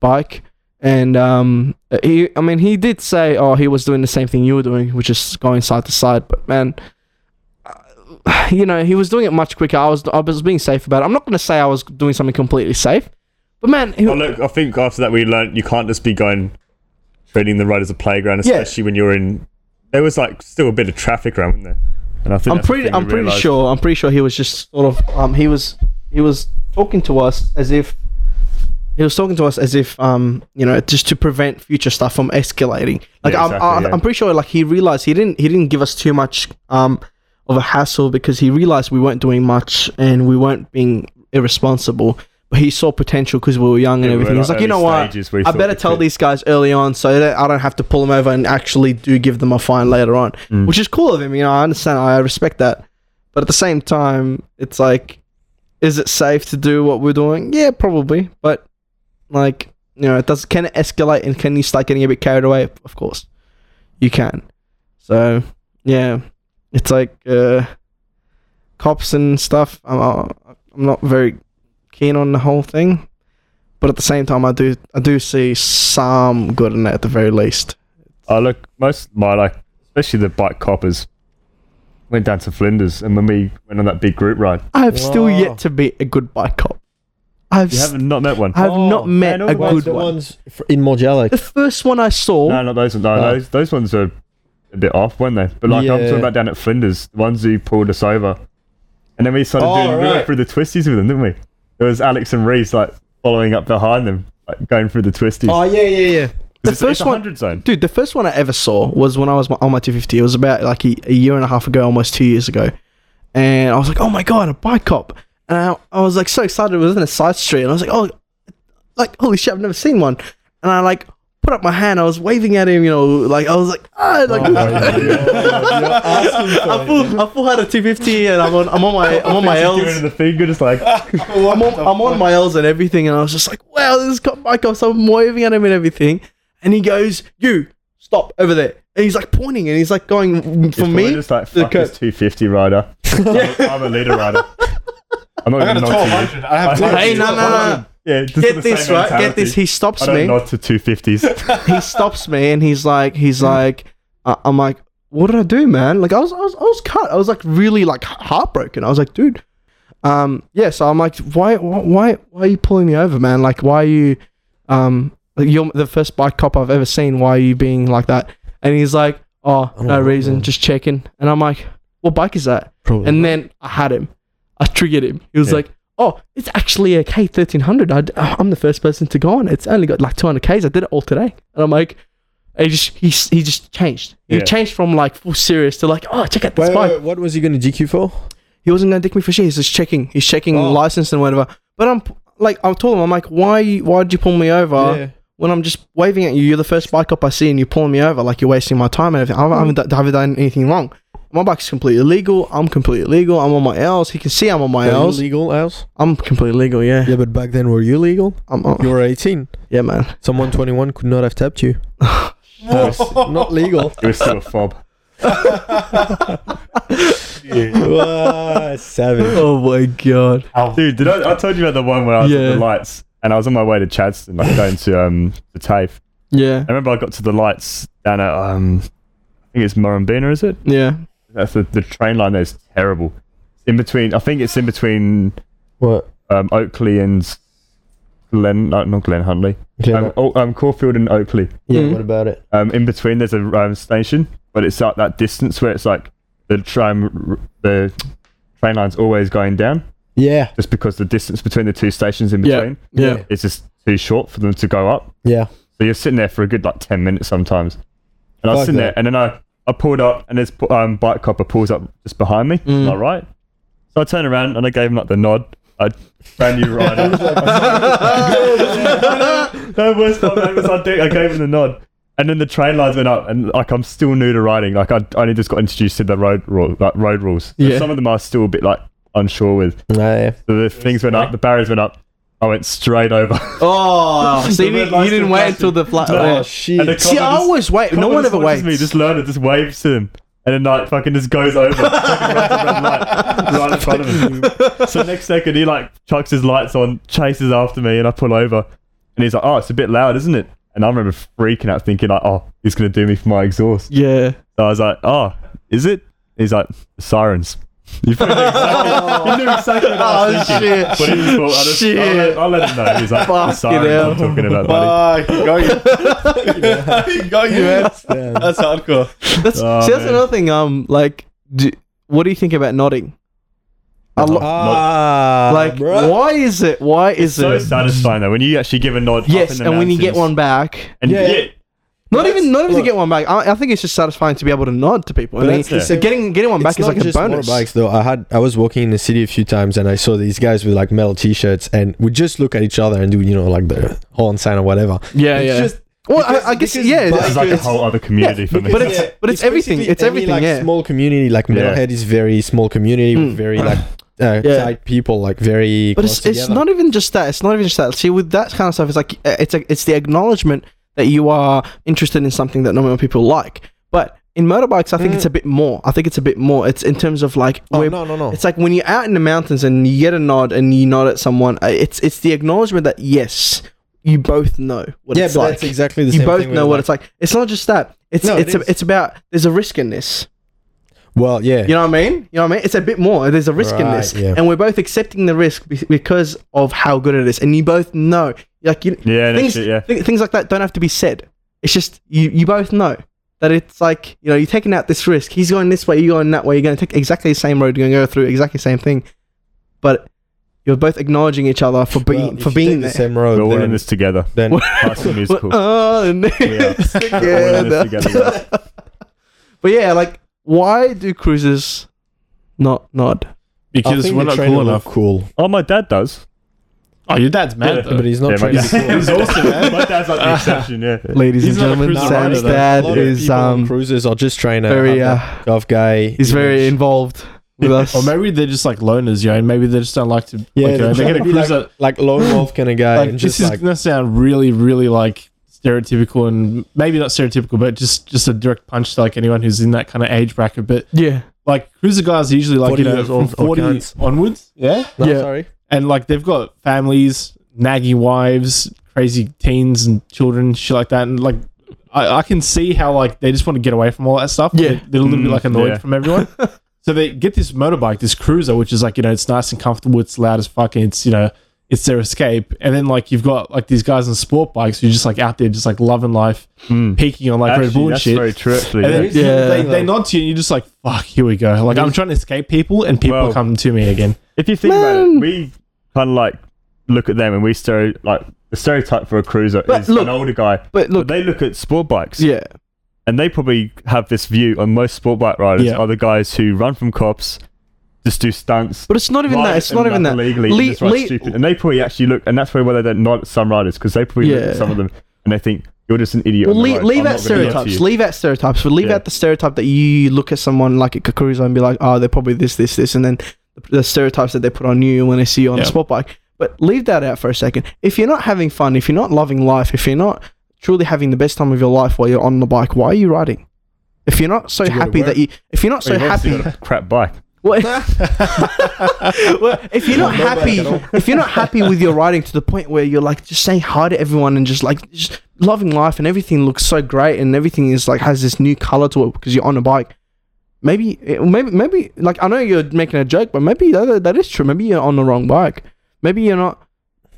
bike, And um, he, I mean, he did say, oh, he was doing the same thing you were doing, which is going side to side. But man, uh, you know, he was doing it much quicker. I was, I was being safe about it. I'm not going to say I was doing something completely safe, but man, he, Well, look, I think after that we learned you can't just be going treating the road as a playground, Yeah. especially when you're in. There was like still a bit of traffic around, wasn't there? And I think I'm pretty, I'm pretty realised. sure, I'm pretty sure he was just sort of, um, he was, he was talking to us as if. He was talking to us as if, um, you know, just to prevent future stuff from escalating. Like, Yeah, I'm, exactly, I, yeah. I'm pretty sure, like, he realized he didn't, he didn't give us too much, um, of a hassle because he realized we weren't doing much and we weren't being irresponsible. He saw potential because we were young and Yeah, everything. He was like, you know what? stages where he I better tell could- these guys early on so that I don't have to pull them over and actually do give them a fine later on, Mm. which is cool of him. You know, I understand. I respect that. But at the same time, it's like, is it safe to do what we're doing? Yeah, probably. But like, you know, it does. Can it escalate and can you start getting a bit carried away? Of course, you can. So yeah, it's like uh, cops and stuff. I'm, I'm not very keen on the whole thing, but at the same time, I do I do see some good in it at the very least. Oh look, most my like, especially the bike coppers, went down to Flinders, and when we went on that big group ride, I've still yet to meet a good bike cop. I've you haven't not met one. I've Oh, not met man, a good the one. ones in Mordialloc. The first one I saw, No, not those ones. No, Oh. those those ones are a bit off, weren't they? But like I'm talking about down at Flinders, the ones who pulled us over, and then we started Oh, doing we went through the twisties with them, didn't we? There was Alex and Reese like following up behind them, like going through the twisties. Oh yeah, yeah, yeah. the it's, first it's one- zone. dude, the first one I ever saw was when I was on my 250. It was about like a, a year and a half ago, almost two years ago, and I was like, oh my god, a bike cop, and I, I was like so excited. It was in a side street, and I was like, oh, like holy shit, I've never seen one, and I like put up my hand, I was waving at him, you know, like I was like, ah, like. Oh my God, you're asking I full, I full had a 250 and I'm on, I'm on my, I'm on my Giving L's. it the finger, just like I'm on, I'm on my L's and everything, and I was just like, wow, this is got bike off. So I'm waving at him and everything, and he goes, "You stop over there," and he's like pointing and he's like going for it's me. just like the fuck this curve. 250 rider. I'm, a, I'm a leader rider. I'm not I got a gonna nod to you. 1200. I have I- Hey, no, no, no. Yeah, Get this same right. Get this. He stops I don't me. to 250s. He stops me and he's like, he's like, uh, I'm like, what did I do, man? Like I was, I was, I was cut. I was like really like heartbroken. I was like, dude, um, yeah. So I'm like, why, why, why are you pulling me over, man? Like, why are you, um, like you're the first bike cop I've ever seen. Why are you being like that? And he's like, oh, Oh, no reason, man. just checking. And I'm like, what bike is that? Probably. And then I had him. I triggered him. He was Yeah. like, "Oh, it's actually a K thirteen hundred. I'm the first person to go on. It's only got like two hundred Ks. I did it all today." And I'm like, he just he, he just changed. He Yeah. changed from like full serious to like, "Oh, check out this Wait, bike." wait, wait, what was he going to GQ for? He wasn't gonna dick me for shit. He's just checking. He's checking Oh. license and whatever. But I'm like, I told him, I'm like, why? Why did you pull me over? When I'm just waving at you, you're the first bike up I see, and you're pulling me over like you're wasting my time and everything. I haven't, I haven't done anything wrong. My bike's completely legal. I'm completely legal. I'm on my L's. He can see I'm on my Are you L's. legal, Els? I'm completely legal. Yeah. Yeah, but back then were you legal? I'm, I'm- You were 18. yeah, man. Someone 21 could not have tapped you. not legal. It was still a fob. Wow, savage. Oh my god. Dude, did I, I told you about the one where I was Yeah. at the lights and I was on my way to Chadstone, like going to um the TAFE. Yeah. I remember I got to the lights down at um I think it's Murrumbeena, is it? Yeah. That's the, the train line there is terrible. In between I think it's in between What? um Oakleigh and Glen no, not Glen Huntly. Okay, Um, oh, um Caulfield and Oakleigh. yeah, Mm. what about it? Um in between there's a um, station, but it's at that distance where it's like the train the train line's always going down Yeah, just because the distance between the two stations in Yeah. between Yeah. is just too short for them to go up. yeah. So you're sitting there for a good like ten minutes sometimes. And I was Fuck sitting that. there, and then I, I pulled up, and this um, bike copper pulls up just behind me. Mm. I'm right. So I turned around and I gave him like the nod. I brand new rider. no worst part mate, was I, did, I gave him the nod, and then the train lines went up, and like I'm still new to riding. Like I only just got introduced to the road rule, like road rules. Yeah. Some of them I was still a bit like unsure with. Nah, yeah. So the things went up, the barriers went up. I went straight over. Oh, so you, didn't- you didn't wait flashing. until the flat. No. Oh, shit. The See, I always wait. No one ever watches waits. Me, just learner just waves to him, and then like fucking just goes over, fucking runs a red light right in front of him. So next second he like chucks his lights on, chases after me, and I pull over, and he's like, "Oh, it's a bit loud, isn't it?" and I remember freaking out, thinking like, "Oh, he's gonna do me for my exhaust." Yeah. So I was like, "Oh, is it?" He's like, "Sirens." You probably knew exactly, you knew exactly what I was Oh, thinking. shit. But he was cool. I just, Shit. I'll, let, I'll let him know. He's like, Fucking "Sirens." hell. I'm talking about, buddy. Fuck, got you. he got you, man. That's hardcore. That's Oh, see, that's man. another thing. Um, like, do, what do you think about nodding? A lo- Ah, like, bruh. why is it? Why is So it? So satisfying though when you actually give a nod. up Yes, in the and when you get one back, and Yeah. yeah, not That's- even not even to get one back. I, I think it's just satisfying to be able to nod to people. But And that's so getting getting one back it's is not like a just bonus. motorbikes though. I had I was walking in the city a few times and I saw these guys with like metal t-shirts and we just look at each other and do you know like the horn sign or whatever. Yeah, It's yeah. just- well, because- I, I guess yeah. this bikes- is like a whole other community for me. but it's- but it's everything, basically it's any, everything, Like yeah. small community, like Yeah. Metalhead is very small community Mm. with very like uh, Yeah. tight people, like very. But close it's, it's not even just that. It's not even just that. See, with that kind of stuff, it's like uh, it's a, it's the acknowledgement that you are interested in something that not many people like. But in motorbikes, I think Mm. it's a bit more. I think it's a bit more. It's in terms of like Oh no no no! It's like when you're out in the mountains and you get a nod and you nod at someone. uh, It's it's the acknowledgement that yes, you both know what it's like. yeah, it's but like. that's exactly the you same You both know what like- it's like. It's not just that. It's No, it it's a, it's about there's a risk in this. Well, yeah, You know what I mean? You know what I mean? It's a bit more. There's a risk in this, yeah. and we're both accepting the risk be- because of how good it is, and you both know. Like you, yeah, things, shit, yeah. thi- things like that don't have to be said. It's just you, you both know that it's like you know you're taking out this risk. He's going this way, you're going that way. You're going to take exactly the same road. You're going to go through exactly the same thing, but you're both acknowledging each other for being Well, for being there. the same road. We're all in this together. then High School Musical. Oh, and We all in this together. together. But yeah, like why do cruisers not nod? Because we're not cool enough. Cool, Oh, my dad does. Oh, your dad's mad Yeah, though. but he's not Yeah, trying my to be dad- cool. He's awesome, man. My dad's like the exception. Yeah. Ladies He's and gentlemen, Sam's rider, though. dad a lot is um cruisers are just trying to very have uh golf guy. he's very involved with us. Or maybe they're just like loners, you know. Maybe they just don't like to. Yeah, like, uh, they're they're trying gonna cruise like, at- like lone wolf kind of guy, like and this just is like gonna sound really, really like stereotypical and maybe not stereotypical, but just just a direct punch to like anyone who's in that kind of age bracket. But yeah. like cruiser guys are usually like you know years from forty onwards, yeah, no, Yeah. sorry. And like they've got families, naggy wives, crazy teens and children, shit like that, and like. I, I can see how like they just want to get away from all that stuff. Yeah. They're, they're a little bit Mm, like annoyed yeah. from everyone. So they get this motorbike, this cruiser, which is like, you know, it's nice and comfortable, it's loud as fuck, and it's, you know, it's their escape. And then like you've got like these guys on sport bikes who are just like out there just like loving life, Mm. peaking on like Red Actually, Bull and that's shit. very true. Actually, and yeah. then Yeah. they, they nod to you and you're just like, fuck, here we go. Like I'm trying to escape people and people Well- are coming to me again. if you think about it, we kind of like look at them and we stereo like the stereotype for a cruiser But is look- an older guy. But But look, they look at sport bikes, yeah. and they probably have this view on most sport bike riders Yeah. are the guys who run from cops, just do stunts. But it's not even that. It's not even that. Legally, Le- and just le- stupid. And they probably actually look, and that's probably why they don't nod at some riders because they probably look Yeah. at some of them and they think you're just an idiot. Well, on the leave, road. leave I'm out not gonna nod to stereotypes. you." Leave out stereotypes. But leave Yeah. out the stereotype that you look at someone like a cruiser and be like, oh, they're probably this, this, this, and then the, stereotypes that they put on you when they see you on Yeah. a sport bike. But leave that out for a second. If you're not having fun, if you're not loving life, if you're not truly having the best time of your life while you're on the bike, why are you riding? If you're not so To go to happy that work. you, if you're not so you've obviously happy, got a crap bike. Well, well, if you're not happy, bike at all. if you're not happy with your riding to the point where you're like just saying hi to everyone and just like just loving life and everything looks so great and everything is like has this new color to it because you're on a bike. Maybe, maybe, maybe like I know you're making a joke, but maybe that, that is true. Maybe you're on the wrong bike. Maybe you're not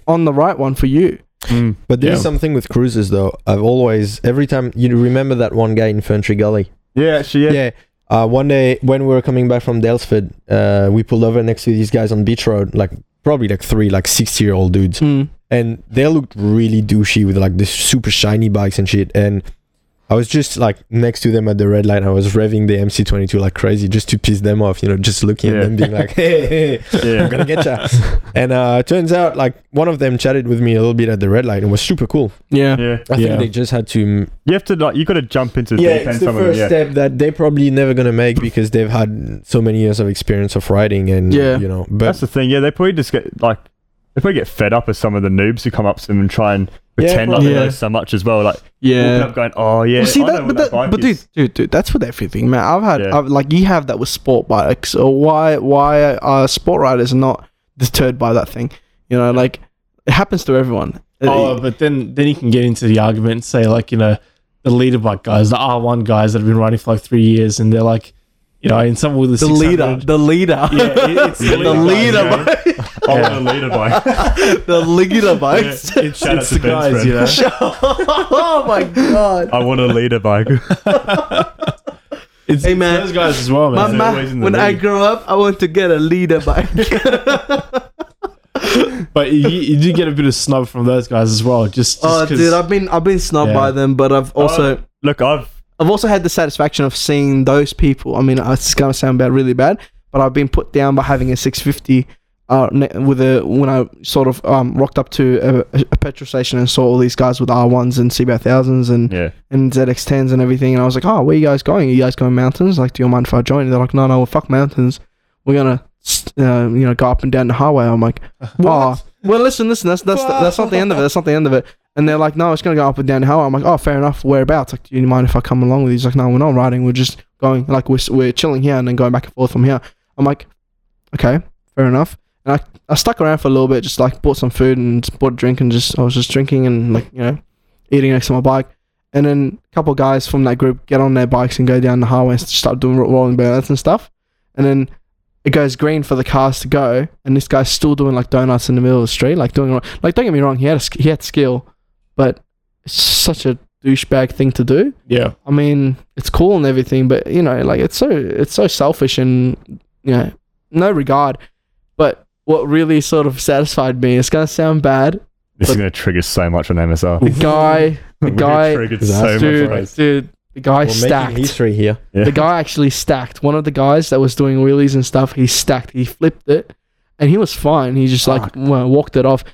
on the right one for you. Mm. But there's Yeah. something with cruises though. I've always every time you remember that one guy in Ferntree Gully. Yeah, actually, yeah. Yeah. Uh, one day when we were coming back from Daylesford, uh, we pulled over next to these guys on Beach Road, like probably like three like sixty year old dudes, and they looked really douchey with like this super shiny bikes and shit. And I was just like next to them at the red light. I was revving the MC22 like crazy just to piss them off, you know, just looking Yeah. at them, being like, "Hey, hey, Yeah. I'm gonna get ya." and uh, it turns out like one of them chatted with me a little bit at the red light and was super cool. Yeah. Yeah, I Yeah. think they just had to you have to like you got to jump into the yeah, it's the Some of them, first yeah. step that they're probably never gonna make because they've had so many years of experience of riding and Yeah. you know. But That's the thing. Yeah, they probably just get like they probably get fed up with some of the noobs who come up to them and try and Yeah, pretend like they know so much as well. Like walking Yeah. up going, oh yeah, Well, see I that, what but, that that, bike but dude, is." dude, dude, that's with everything, man. I've had, Yeah. I've, like, you have that with sport bikes. So why, why are sport riders not deterred by that thing? You know, like it happens to everyone. Uh, oh, but then then you can get into the argument and say like you know the leader bike guys, the R one guys that have been riding for like three years, and they're like, you know, in some with the, the leader, the leader, Yeah, it's the the leader, bike, bike. I want a leader bike. the leader bikes. It's, Shout out it's to the Ben's guys, friend. you know. oh my god! I want a leader bike. It's, Hey, it's man. those guys as well, man. they're ma- always in when I grow up, I want to get a leader bike. But you, you do get a bit of snub from those guys as well. Just, just oh, 'cause- dude, I've been I've been snubbed Yeah. by them, but I've oh, also Look, I've I've also had the satisfaction of seeing those people. I mean, it's gonna sound bad, really bad, but I've been put down by having a 650. Uh, with a when I sort of um rocked up to a, a petrol station and saw all these guys with R1s and CBR thousands and yeah. and ZX10s and everything, and I was like, oh, where you guys going? Are you guys going mountains? Like, do you mind if I join? They're like, no, no, well, fuck mountains. We're gonna, uh, you know, go up and down the highway. I'm like, oh, well, listen, listen, that's that's that's not the end of it. That's not the end of it. And they're like, no, it's gonna go up and down the highway. I'm like, oh, fair enough. Whereabouts? Like, do you mind if I come along with you? He's like, no, we're not riding. We're just going. Like, we're we're chilling here and then going back and forth from here. I'm like, okay, fair enough. And I I stuck around for a little bit, just like bought some food and bought a drink and just I was just drinking and like you know, eating next to my bike. And then a couple guys from that group get on their bikes and go down the highway and start doing rolling burnouts and stuff. And then it goes green for the cars to go, and this guy's still doing like donuts in the middle of the street, like doing like don't get me wrong, he had a, he had skill, but it's such a douchebag thing to do. yeah. I mean, it's cool and everything, but you know, like it's so it's so selfish and you know, no regard. But what really sort of satisfied me, it's gonna sound bad. This is going to trigger so much on MSR. The guy, the guy, triggered Dude, so dude, on dude, the guy We're making stacked. history here. Yeah. The guy actually stacked. One of the guys that was doing wheelies and stuff, he stacked. He flipped it, and he was fine. He just like Fuck. well, walked it off.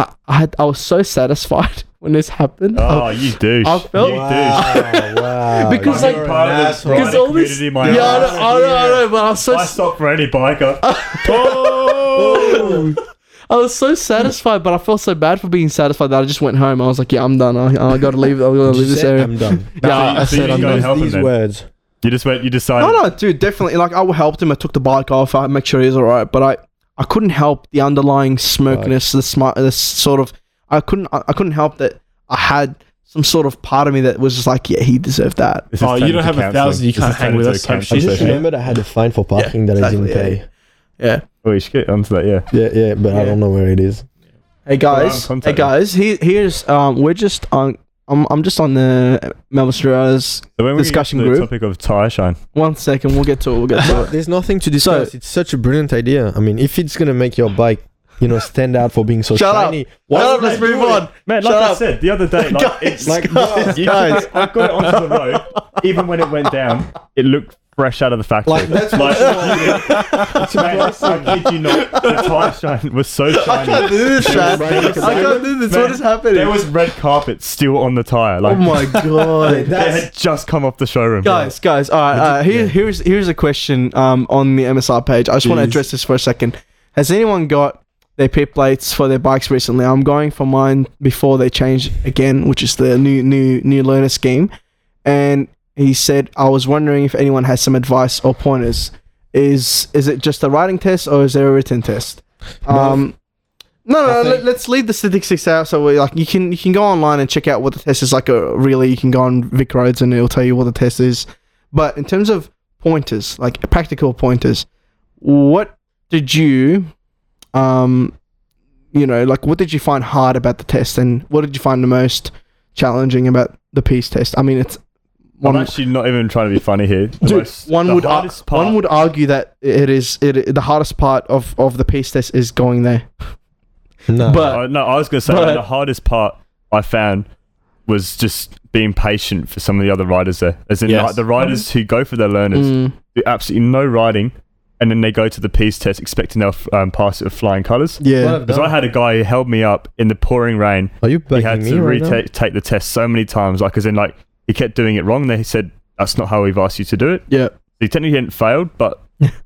But I, I I was so satisfied when this happened. Oh, you douche. I felt- you douche. wow. Because, like- part of this Because all this- my yeah, I know. I know, I know, but I was so I stop for any biker. Oh! oh. I was so satisfied, but I felt so bad for being satisfied that I just went home. I was like, "Yeah, I'm done. I, I got to leave. I got to leave this area." I'm done. Yeah, I So you said I'm done. These then? words. You just went. You decided. No, no, dude, definitely. Like, I helped him. I took the bike off. I make sure he's all right. But I, I couldn't help the underlying smokiness, the smart, this sort of. I couldn't. I, I couldn't help that. I had some sort of part of me that was just like, yeah, he deserved that. Oh, you don't into have a thousand, you This can't is hang with us a type I just session. remembered I had a fine for parking that I didn't exactly, pay. Yeah. Oh, you should get onto that. Yeah. Yeah, yeah, but Yeah. I don't know where it is. Hey guys. Hey guys. He, here's um. We're just on. I'm, I'm just on the Melbourne Street Riders. So Discussion get to the group. topic of tire shine, One second. We'll get to it. We'll get to it. there's nothing to discuss. it's such a brilliant idea. I mean, if it's gonna make your bike, you know, stand out for being so Shut up. shiny, Shut up, let's move do it? on. man, Shut like I said the other day, like Guys, it's Like, guys, you guys. I got it onto the road. Even when it went down, it looked fresh out of the factory. Like that's what Like, mate, I kid you not, the tire shine was so I can't shiny. do this, Shad. I can't do this. What Man, is happening? There was red carpet still on the tire. oh Like my god. it had just come off the showroom. guys, guys, all right. Uh, here, here's here's a question um, on the MSR page. I just want to Jeez. address this for a second. Has anyone got their P plates for their bikes recently? I'm going for mine before they change again, which is the new new new learner scheme. And he said, I was wondering if anyone has some advice or pointers. Is is it just a writing test or is there a written test? Um, no, no, no let, us leave the statistics out. So we like you can you can go online and check out what the test is like. A really, you can go on Vic Roads and it'll tell you what the test is. But in terms of pointers, like practical pointers, what did you, um, you know, like what did you find hard about the test, and what did you find the most challenging about the piece test? I mean, it's I'm actually not even trying to be funny here. The Dude, most- one would ar- part- one would argue that it is it the hardest part of of the piece test is going there. no. But- Uh, no, I was gonna say but- the hardest part I found was just being patient for some of the other riders there. As in, Yes. like the riders who go for their learners, Mm, do absolutely no riding, and then they go to the piece test expecting they'll um, pass it with flying colours. yeah. Because I had a guy who held me up in the pouring rain. Are you He had bugging me to right now? retake take the test so many times, like as in like he kept doing it wrong. They said that's not how we've asked you to do it. Yeah, He technically hadn't failed, but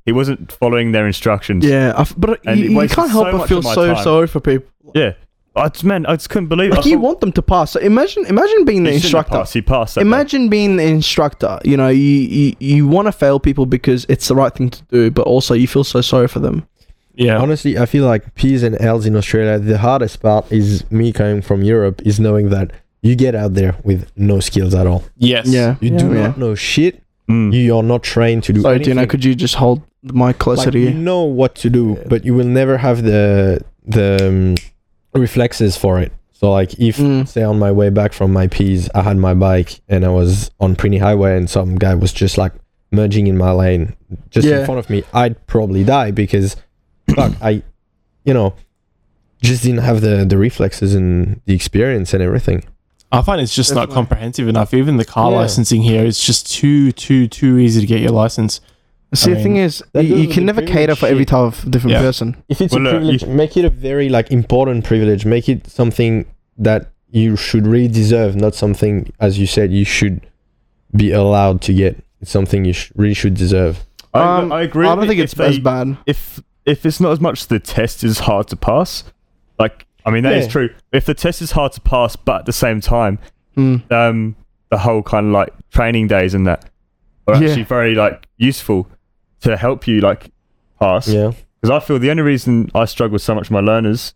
he wasn't following their instructions. yeah, I f- but And you, you wasted can't help so but much feel of my so time. sorry for people. yeah. I just, man, I just couldn't believe it. Like I you thought, want them to pass. So imagine, imagine being the he shouldn't have instructor. passed. He passed. that day. Imagine being the instructor. You know, you you, you want to fail people because it's the right thing to do, but also you feel so sorry for them. Yeah. honestly, I feel like P's and L's in Australia. The hardest part is me coming from Europe is knowing that you get out there with no skills at all. Yes. Yeah. You yeah, do yeah. not know shit. Mm. You are not trained to do. Sorry, Dino, anything. could you just hold the mic closer like, to you you? know what to do, but you will never have the the um, reflexes for it. So like if Mm. say on my way back from my P's, I had my bike and I was on Prinny Highway and some guy was just like merging in my lane just Yeah. in front of me, I'd probably die because fuck, I you know just didn't have the the reflexes and the experience and everything. I find it's just not comprehensive enough. Even the car Yeah. licensing here, it's just too, too, too easy to get your license. See, I the thing is, you, you can never privilege cater for every type of different Yeah. person. If it's Well, a look, privilege, make it a very like important privilege. Make it something that you should really deserve, not something as you said you should be allowed to get. It's something you sh- really should deserve. I, Um, I agree. I don't think if it's as bad. if if it's not as much the test is hard to pass, like I mean that is Yeah. true. If the test is hard to pass, but at the same time, Mm. um, the whole kind of like training days and that are Yeah. actually very like useful to help you like pass. Yeah, Because I feel the only reason I struggled so much with my learners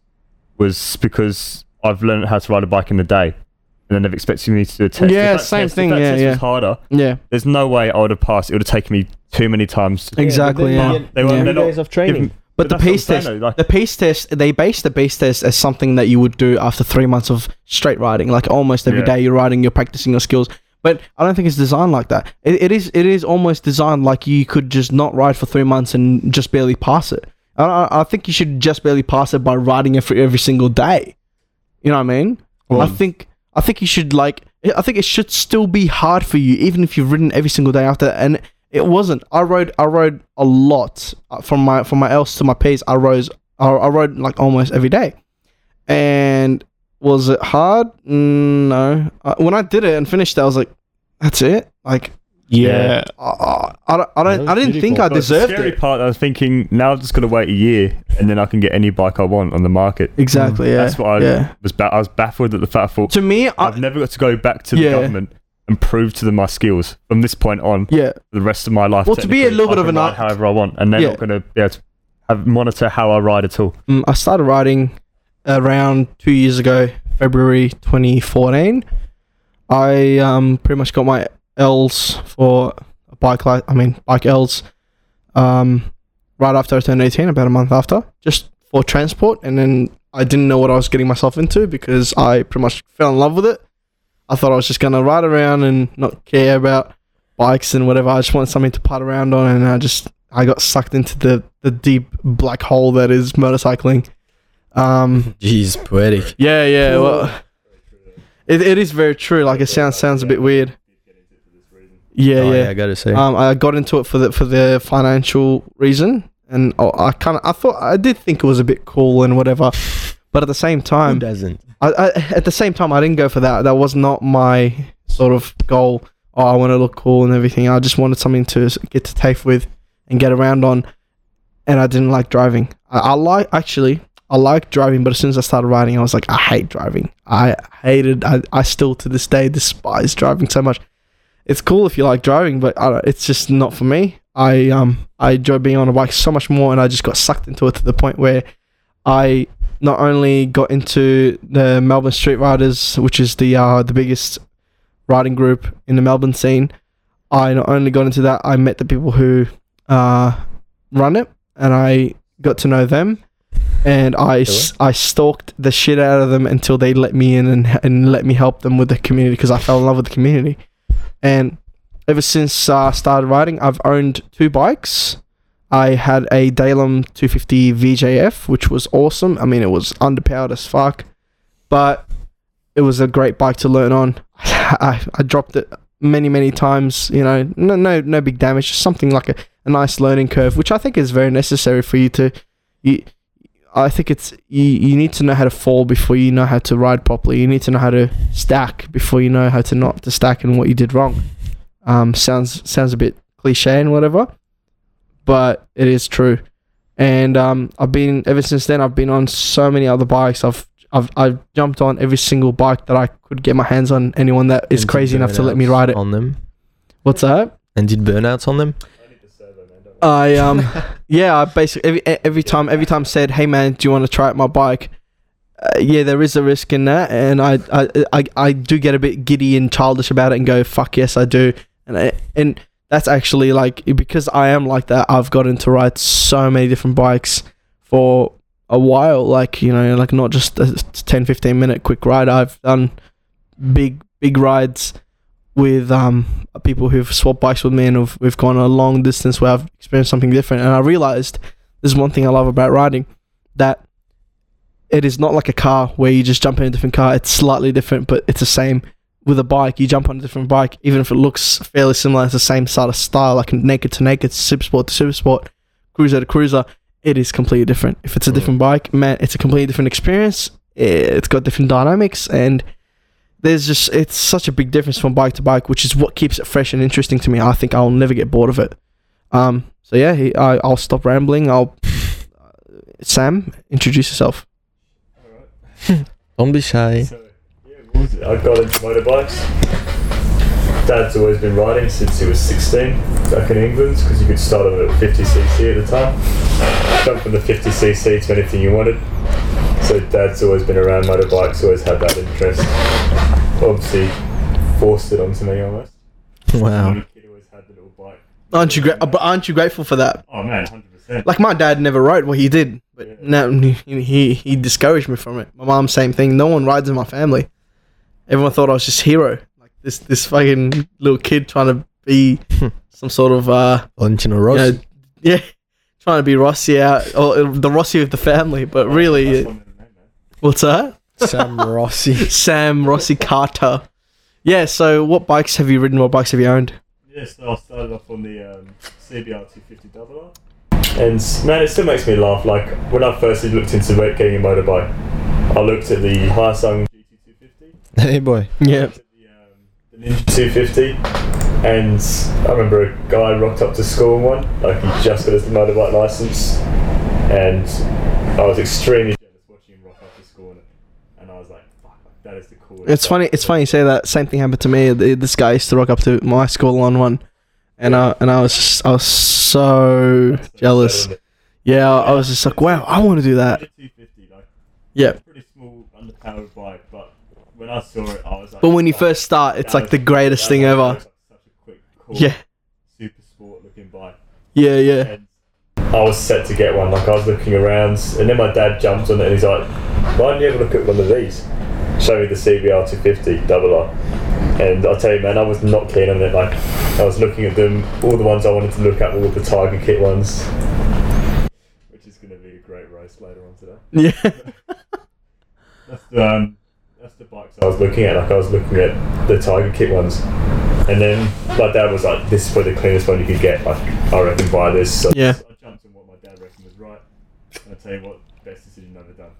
was because I've learned how to ride a bike in the day, and then they've expected me to do a test. Yeah, that same test- if thing, that yeah, test yeah. Was harder. Yeah, There's no way I would have passed. It would have taken me too many times. Exactly, but then yeah. you They won't- three days of training. Give- but, the pace test, like- the pace test, they base the pace test as something that you would do after three months of straight riding. Like almost every Yeah. day you're riding, you're practicing your skills. But I don't think it's designed like that. It, it is. It is almost designed like you could just not ride for three months and just barely pass it. I, I, I think you should just barely pass it by riding it for every single day. You know what I mean? I think I think you should like I think it should still be hard for you even if you've ridden every single day after and it wasn't. I rode I rode a lot uh, from my from my L's to my P's. I rose I, I rode like almost every day. And was it hard? Mm, No. Uh, when I did it and finished it, I was like, that's it. Like Yeah. I, I, I don't I, don't, I didn't think. I But the deserved scary it. part, I was thinking now I've just got to wait a year and then I can get any bike I want on the market. Exactly. Yeah. That's what I yeah. was. Ba- I was baffled at the fact. I thought To me, I, I've never got to go back to the Yeah. government and prove to them my skills from this point on. yeah. The rest of my life. Well, to be a little bit of an art- however I want, and they're Yeah. not going to be able to have, monitor how I ride at all. Mm, I started riding around two years ago, February 2014. I um pretty much got my L's for a bike li- I mean bike L's um right after I turned 18, about a month after, just for transport. And then I didn't know what I was getting myself into because I pretty much fell in love with it. I thought I was just gonna ride around and not care about bikes and whatever. I just wanted something to putt around on, and I just I got sucked into the the deep black hole that is motorcycling. Um, Jeez, poetic. yeah, yeah. Well, it, it is very true. Like it sounds sounds a bit weird. Yeah, Oh, yeah. I gotta say. Um, I got into it for the for the financial reason, and oh, I kind of I thought I did think it was a bit cool and whatever, but at the same time, Who time, doesn't? I, I at the same time I didn't go for that. That was not my sort of goal. Oh, I want to look cool and everything. I just wanted something to get to TAFE with and get around on, and I didn't like driving. I, I like actually. I like driving, but as soon as I started riding, I was like, I hate driving. I hated. I, I still to this day despise driving so much it's cool if you like driving, but it's just not for me. I um I enjoy being on a bike so much more, and I just got sucked into it to the point where I not only got into the Melbourne Street Riders, which is the uh the biggest riding group in the Melbourne scene. I not only got into that, I met the people who uh run it, and I got to know them. And I, s- I stalked the shit out of them until they let me in and, and let me help them with the community because I fell in love with the community and ever since I started riding, I've owned two bikes. I had a Daelim 250 VJF, which was awesome. I mean, it was underpowered as fuck, but it was a great bike to learn on. I, I dropped it many, many times. You know, no, no, no big damage. Just something like a, a nice learning curve, which I think is very necessary for you to. You, I think it's you, you need to know how to fall before you know how to ride properly. You need to know how to stack before you know how to not to stack and what you did wrong. Um, sounds sounds a bit cliche and whatever, but it is true. And um, I've been ever since then. I've been on so many other bikes. I've I've I've jumped on every single bike that I could get my hands on. Anyone that is And crazy enough to let me ride it. on them. What's that? And did burnouts on them? I um yeah, I basically every every time every time said, "Hey man, do you want to try out my bike?" Uh, yeah, there is a risk in that, and I, I I I do get a bit giddy and childish about it, and go, "Fuck yes, I do," and I, and that's actually like because I am like that. I've gotten to ride so many different bikes for a while, like you know, like not just a 10, 15 minute quick ride. I've done big big rides with um people who've swapped bikes with me and have, we've gone a long distance where I've experienced something different and I realized there's one thing I love about riding that it is not like a car where you just jump in a different car it's slightly different but it's the same with a bike you jump on a different bike even if it looks fairly similar it's the same sort of style like naked to naked super sport to super sport cruiser to cruiser it is completely different if it's a Mm. different bike man it's a completely different experience it's got different dynamics and there's just it's such a big difference from bike to bike, which is what keeps it fresh and interesting to me. I think I'll never get bored of it. Um, so yeah, he, I, I'll stop rambling. I'll Sam introduce yourself. Don't be shy. I got into motorbikes. Dad's always been riding since he was 16 back in England because you could start on a 50cc at the time. Jump from the 50cc to anything you wanted. So Dad's always been around motorbikes, always had that interest. Obviously, forced it onto me almost. Wow. Kid always had the little bike. Aren't you gra- uh, but aren't you grateful for that? Oh man, 100%. Like my dad never rode. Well, he did, but Yeah. no, he, he he discouraged me from it. My mom, same thing. No one rides in my family. Everyone thought I was just hero, like this this fucking little kid trying to be some sort of uh Valentino you Rossi. know, yeah, trying to be Rossi out or the Rossi of the family. But really, That's one of the name, man. what's that? Sam Rossi. Sam Rossi Carter. Yeah. So, what bikes have you ridden? What bikes have you owned? Yeah, so I started off on the um, CBR 250 double R. And man, it still makes me laugh. Like when I first looked into mo- getting a motorbike, I looked at the Hyosung GT250, hey boy. Yeah. the, um, the Ninja 250, and I remember a guy rocked up to school in one, like he just got his motorbike license, and I was extremely jealous watching him rock up to school in it, and I was like, "Fuck, that is the coolest." It's funny. It's funny you say that. Same thing happened to me. This guy used to rock up to my school on one, and I and I was just I was so jealous. Yeah, I, I was just like, wow, I want to do that. 250, like Yeah. pretty small, underpowered bike, but when I saw it, I was like. But when you "Fuck, first start, it's like was- the greatest thing ever. like such a quick, cool, Yeah, super sport looking bike. yeah, yeah. And I was set to get one. Like I was looking around, and then my dad jumped on it, and he's like, "Why don't you ever look at one of these?" Show me the CBR 250 double R. And I'll tell you, man, I was not keen on it. Like I was looking at them, all the ones I wanted to look at were all the Tiger Kit ones, which is going to be a great race later on today. Yeah. That's the, um, the bikes I was looking at. Like I was looking at the Tiger Kit ones, and then my dad was like, "This is probably the cleanest one you could get. Like I reckon buy this." So Yeah. I jumped on what my dad reckoned was right. And I tell you what, best decision I've ever done.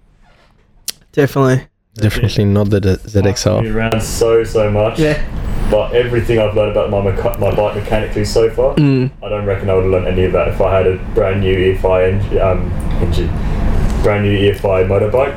Definitely. Definitely not the Bikes me ZXR. around so so much. Yeah. But everything I've learned about my mecha- my bike mechanically so far, Mm. I don't reckon I would have learned any of that if I had a brand new EFI engine, um, engine, brand new EFI motorbike.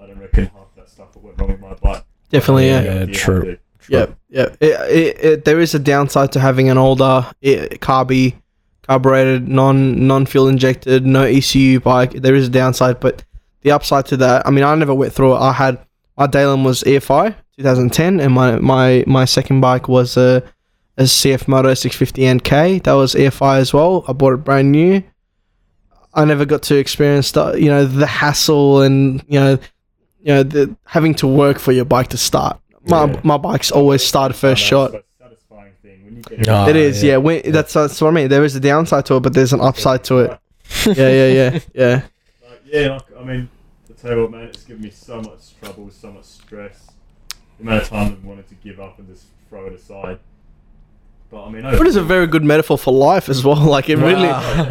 I don't reckon half that stuff that went wrong with my bike. Definitely. Yeah. Yeah, You true. have to. Yeah, yeah. It, it, it, there is a downside to having an older eh, carby, carbureted, non non fuel injected, no ECU bike. There is a downside, but the upside to that. I mean, I never went through it. I had my Daelim was EFI 2010, and my my my second bike was a a CF Moto 650 NK. That was EFI as well. I bought it brand new. I never got to experience the you know the hassle and you know you know the having to work for your bike to start. My Yeah. my bikes always start oh, first It's shot. a satisfying thing when you get it It is, yeah. yeah. When, that's that's what I mean. There is a downside to it, but there's an upside to it. Yeah, yeah, yeah, yeah. Like, yeah, like, I mean, the table man, it's given me so much trouble, so much stress. The amount of times I've wanted to give up and just throw it aside. But I mean, But it's a very good metaphor for life as well. Like it really, Wow.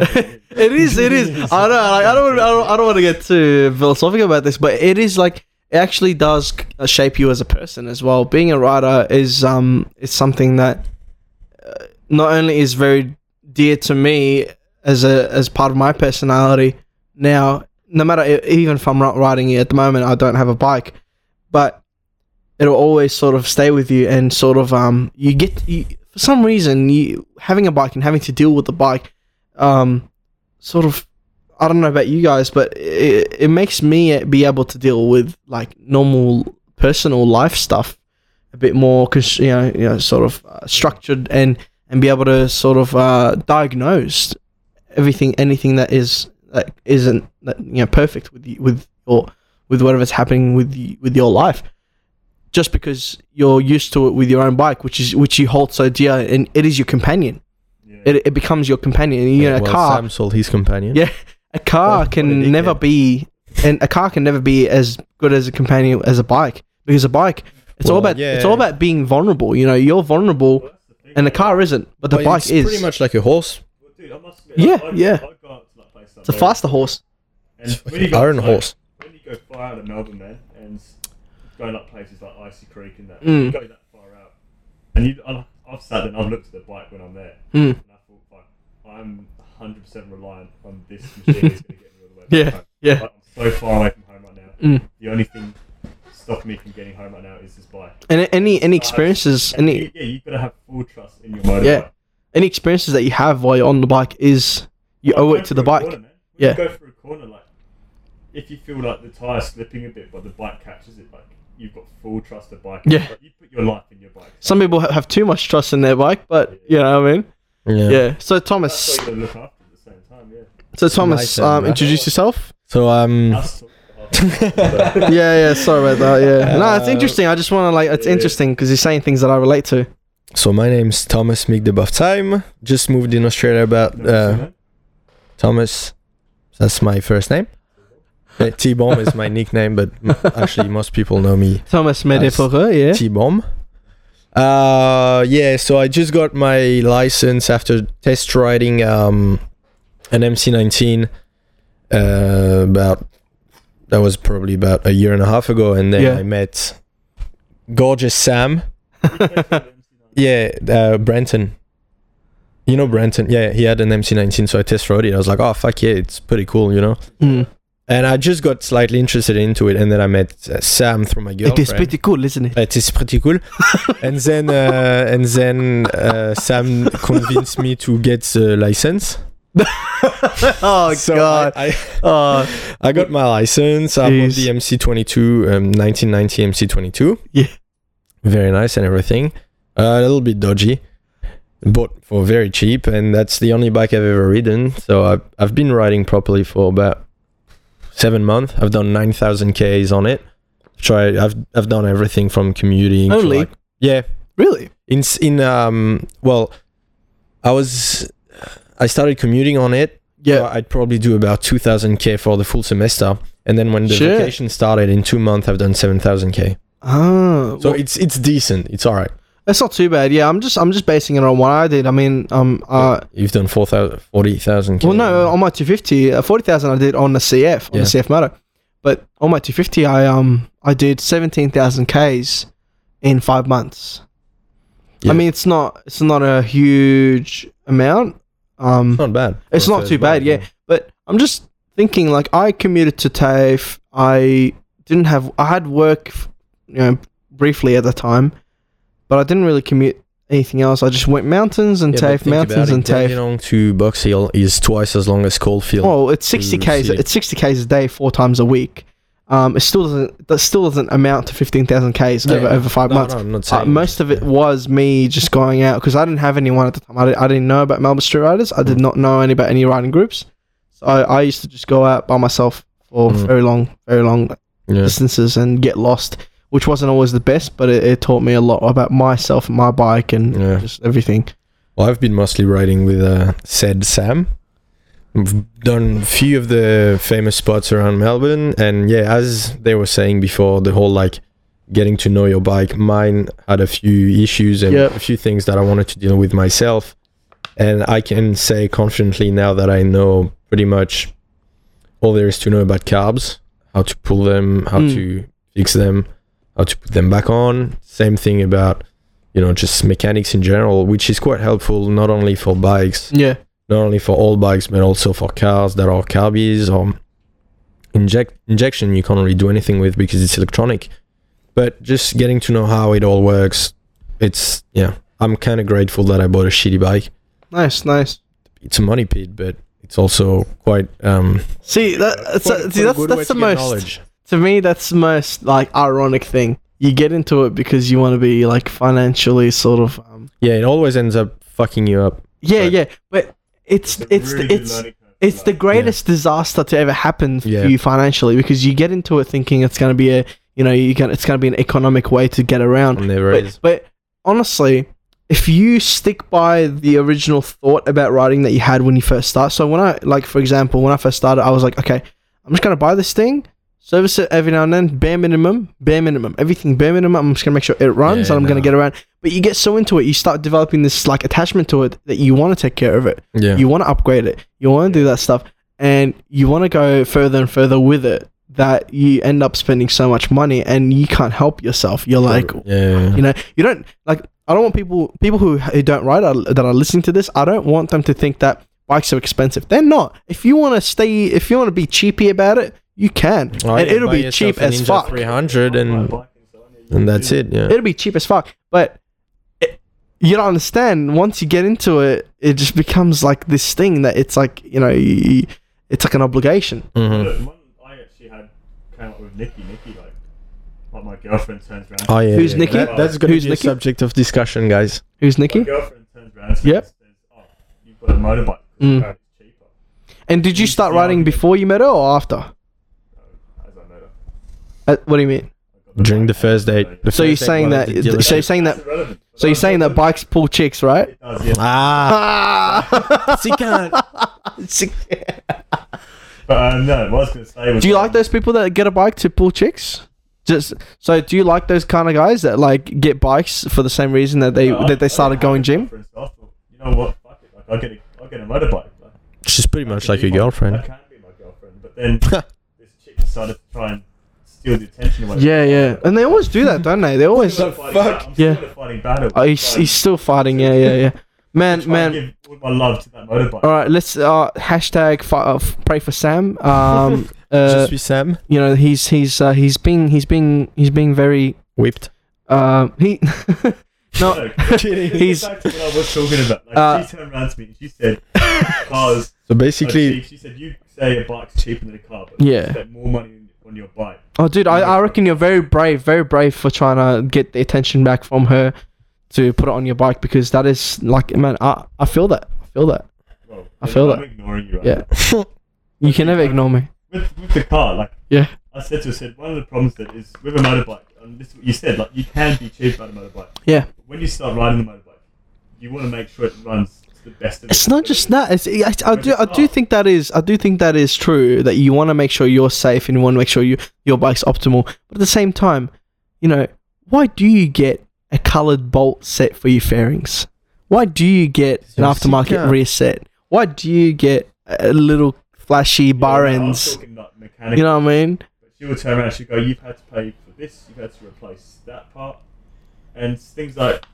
it is. It is. I don't. Like, I don't. I don't, I don't want to get too philosophical about this, but it is like it actually does uh, shape you as a person as well. Being a writer is um is something that uh, not only is very dear to me as a as part of my personality. Now, no matter even if I'm not riding it at the moment, I don't have a bike, but it'll always sort of stay with you and sort of um you get you, some reason you having a bike and having to deal with the bike um, sort of. I don't know about you guys, but it, it makes me be able to deal with like normal personal life stuff a bit more, cons- you know, you know, sort of uh, structured and and be able to sort of uh, diagnose everything, anything that is that isn't that, you know perfect with you, with or with whatever's happening with you, with your life. Just because you're used to it with your own bike, which is which you hold so dear, and it is your companion. Yeah. It, it becomes your companion. You know, a well, car, Sam sold his companion. Yeah. a car What- what can never be, and a car can never be as good as a companion as a bike because a bike, it's all Well, about it's all about being vulnerable. You know, you're vulnerable, Well, that's the thing, and the car isn't, but the But bike it's is. pretty much like a horse. Well, dude, I must admit, Yeah, like, I, yeah. I go out to like places like It's a faster horse. and It's when fucking you go iron like, horse. When you go far out of Melbourne, man, and going up places like Icy Creek and that, Mm. you go that far out, and you, I- I've sat there and I've looked at the bike when I'm there, Mm. and I thought, like, I'm 100% reliant on this machine is going to get me all the way back Yeah, home. yeah. Like, I'm so far away from home right now. Mm. The only thing stopping me from getting home right now is this bike. And any any experiences, And any you, yeah, you've got to have full trust in your motorbike. Yeah. any experiences that you have while you're on the bike is you Like, owe it to the bike. corner. Yeah. You go through a corner, like if you feel like the tire slipping a bit, but the bike catches it, like you've got full trust of bike. Yeah. You put your life in your bike. Some people have too much trust in their bike, but you know what I mean. Yeah. Yeah. So Thomas, what you got to look after at the same time. Yeah. so Thomas, and um, that. introduce yourself. So um, Us talk about- yeah, yeah. Sorry about that. Yeah. No, it's Uh, interesting. I just want to like. It's yeah. interesting because he's saying things that I relate to. so my name's Thomas Mick de Time. Just moved in Australia about uh, Thomas. That's my first name. Uh, T Bomb is my nickname, but actually most people know me Thomas Nice. Medeforeux, yeah. T Bomb. Uh, yeah. So I just got my license after test riding um, an MC19. Uh, about that was probably about a year and a half ago, and then Yeah. I met gorgeous Sam. Yeah, uh, Brenton. You know Brenton? Yeah, he had an MC19, so I test rode it. I was like, oh fuck yeah, it's pretty cool, you know. Mm. And I just got slightly interested into it, and then I met uh, Sam through my It girlfriend. is pretty cool, isn't it? It is pretty cool. and then uh, and then uh, Sam convinced me to get the license. oh So god. I, I, oh, I got my license. I bought the MC22, um, 1990 MC22. Yeah. Very nice and everything. Uh, a little bit dodgy. Bought for very cheap, and that's the only bike I've ever ridden. So I've, I've been riding properly for about seven months. I've done 9,000 Ks on it. Tried, I've, I've done everything from commuting. to, Only? like- yeah. really? In, in, um, well, I was, I started commuting on it Yeah. so I'd probably do about 2000k for the full semester. And then when the Shit. vacation started in two months, I've done 7000k. Oh, So well, it's it's decent. It's all right. That's not too bad. Yeah, I'm just I'm just basing it on what I did. I mean, um, uh, You've done 4000 40,000k. well, no, on my 250, uh, 40,000 I did on the CF on Yeah. the CF Moto, but on my 250, I um I did 17,000 k's in five months. Yeah. I mean, it's not it's not a huge amount. Um, It's not bad. It's not too first bad, bike, yeah. But I'm just thinking, like, I commuted to TAFE. I didn't have, I had work, you know, briefly at the time, but I didn't really commute anything else. I just went mountains and Yeah, TAFE, mountains and. TAFE. Dandenong to Box Hill is twice as long as Caulfield. Well, it's 60 to k's. city. It's 60 k's a day, four times a week. Um, it still doesn't. That still doesn't amount to 15,000 k's Yeah, over over five no, months. No, I'm not Uh, most of it was me just going out because I didn't have anyone at the time. I, di- I didn't know about Melbourne Street Riders. I did Mm. not know any about any riding groups. So I, I used to just go out by myself for Mm. very long, very long Yeah. distances and get lost, which wasn't always the best, but it, it taught me a lot about myself and my bike and Yeah. just everything. Well, I've been mostly riding with uh, said Sam. I've done a few of the famous spots around Melbourne, and yeah, as they were saying before, the whole like getting to know your bike. Mine had a few issues and Yep. a few things that I wanted to deal with myself, and I can say confidently now that I know pretty much all there is to know about carbs, how to pull them, how Mm. to fix them, how to put them back on. Same thing about you know just mechanics in general which is quite helpful not only for bikes Yeah, not only for all bikes but also for cars that are carbies or inject injection you can't really do anything with because it's electronic but just getting to know how it all works it's yeah i'm kind of grateful that i bought a shitty bike nice, nice. it's a money pit, but it's also quite um. See, that, quite- see that's that's the most knowledge. To me that's the most like ironic thing. You get into it because you want to be like financially sort of um, Yeah, it always ends up fucking you up. yeah Right. yeah, but it's it's really the, it's it's the Like, greatest disaster to ever happen for Yeah. you financially because you get into it thinking it's going to be a you know you can it's going to be an economic way to get around Never but, is. but honestly if you stick by the original thought about writing that you had when you first start so when i like for example when i first started i was like okay i'm just going to buy this thing service it every now and then bare minimum bare minimum. Everything bare minimum i'm just going to make sure it runs Yeah, and i'm gonna get around. But you get so into it you start developing this like attachment to it that you want to take care of it. Yeah. you want to upgrade it. You want to do that stuff. And you want to go further and further with it that you end up spending so much money and you can't help yourself. You're like yeah. you know you don't like i don't want people people who, who don't ride are, that are listening to this i don't want them to think that bikes are expensive. They're not. If you want to stay if you want to be cheapy about it you can Oh, and yeah, it'll be cheap as Ninja fuck 300 and and that's it. Yeah. it'll be cheap as fuck but it, you don't understand once you get into it it just becomes like this thing that it's like you know you, it's like an obligation Mhm. Look, one I actually had came up with Nikki. Nikki, like, like my girlfriend turns around. Oh yeah. Who's yeah. Nikki? That, that's going to Who's be Nikki? a subject of discussion, guys. who's My nikki girlfriend turns around and Yep. says, "Oh, you've got a motorbike. Mm. It's cheaper." and did you start riding before you met her or after As I met her. Uh, what do you mean During the first date. so- The so you're saying that the so you're saying that so you're saying that bikes pull chicks right It does, yeah. Ah. Sick. But um, no, what I was going to say was. Do you like those people that get a bike to pull chicks? Just so, do you like those kind of guys that like get bikes for the same reason that they No, I- that they I started had going a gym? girlfriend, I thought, You know what? Fuck it. Like, I'll get a, I'll get a motorbike. Like, She's pretty I much like be your my- I girlfriend. can be my girlfriend, but then this chick decided to try and steal the attention away. Yeah, yeah, and they always do that, don't they? They always. Still fighting fuck? battle. I'm still Yeah. fighting battle. Oh, he's, he's still fighting. Yeah, yeah, yeah. Man, man. Give all my love to that motorbike. All right, let's uh, hashtag fi- uh, pray for Sam. Um, Je uh, suis Sam. you know he's he's uh, he's being he's being he's being very Whipped. um he no Kidding. he's- Back to what I was talking about. Like, Uh, she turned around to me and she said, "Cars." So basically, she, she said, "You say a bike's cheaper than a car, but Yeah. you spend more money on your bike." Oh dude I, I reckon you're very brave very brave for trying to get the attention back from her to put it on your bike because that is like man I, I feel that I feel that I feel I'm that. ignoring you. Right yeah you can never ignore me With, with the car, like Yeah. I said to her, said one of the problems that is with a motorbike, and this is what you said, like you can be cheap about a motorbike. Yeah. But when you start riding the motorbike, you want to make sure it runs to the best it's its not just that it's, I, I do I do think that is I do think that is true that you want to make sure you're safe and you want to make sure you your bike's optimal but at the same time you know why do you get a colored bolt set for your fairings why do you get an aftermarket sicker. rear set why do you get a little flashy Yeah, bar no, I was ends like, you know what I mean But she would turn around she'd go, You've had to pay for this, you've had to replace that part. And things like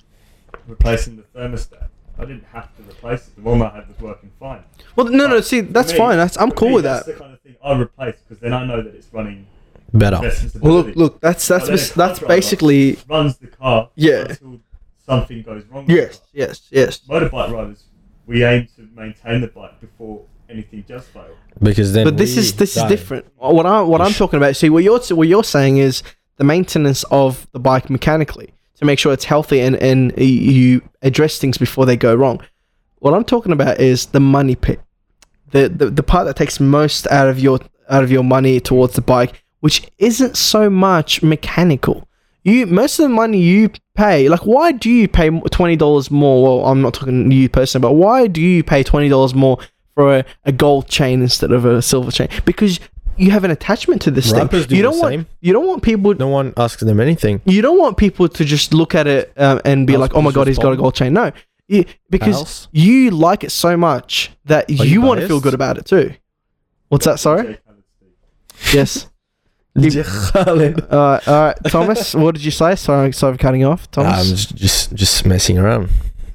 replacing the thermostat. I didn't have to replace it. The one I had was working fine. well no no But see that's me- fine that's I'm cool me, with that's that That's the kind of thing I replace because then I know that it's running better. well look look that's that's But then bas- a car that's basically runs the car Yeah. until something goes wrong. yes the yes yes. Motorbike riders, we aim to maintain the bike before anything does fail. Because then. but this is this die. is different. What I what I'm talking about. See, what you're what you're saying is the maintenance of the bike mechanically to make sure it's healthy and and you address things before they go wrong. What I'm talking about is the money pit, the the, the part that takes most out of your out of your money towards the bike, which isn't so much mechanical. You most of the money you pay, like why do you pay twenty dollars more? Well, I'm not talking to you personally, but why do you pay twenty dollars more for a, a gold chain instead of a silver chain? Because you have an attachment to this Rappers thing. do You don't want same. you don't want people No one asks them anything. you don't want people to just look at it um, and be like, "Oh my god, he's got a gold chain." No, you, because Else? you like it so much that you, you want to feel good about it too. What's that? Sorry. DJ Khaled speak. Yes. Khaled. Uh, all right, Thomas. what did you say? Sorry, sorry for cutting off, I'm just, just just messing around.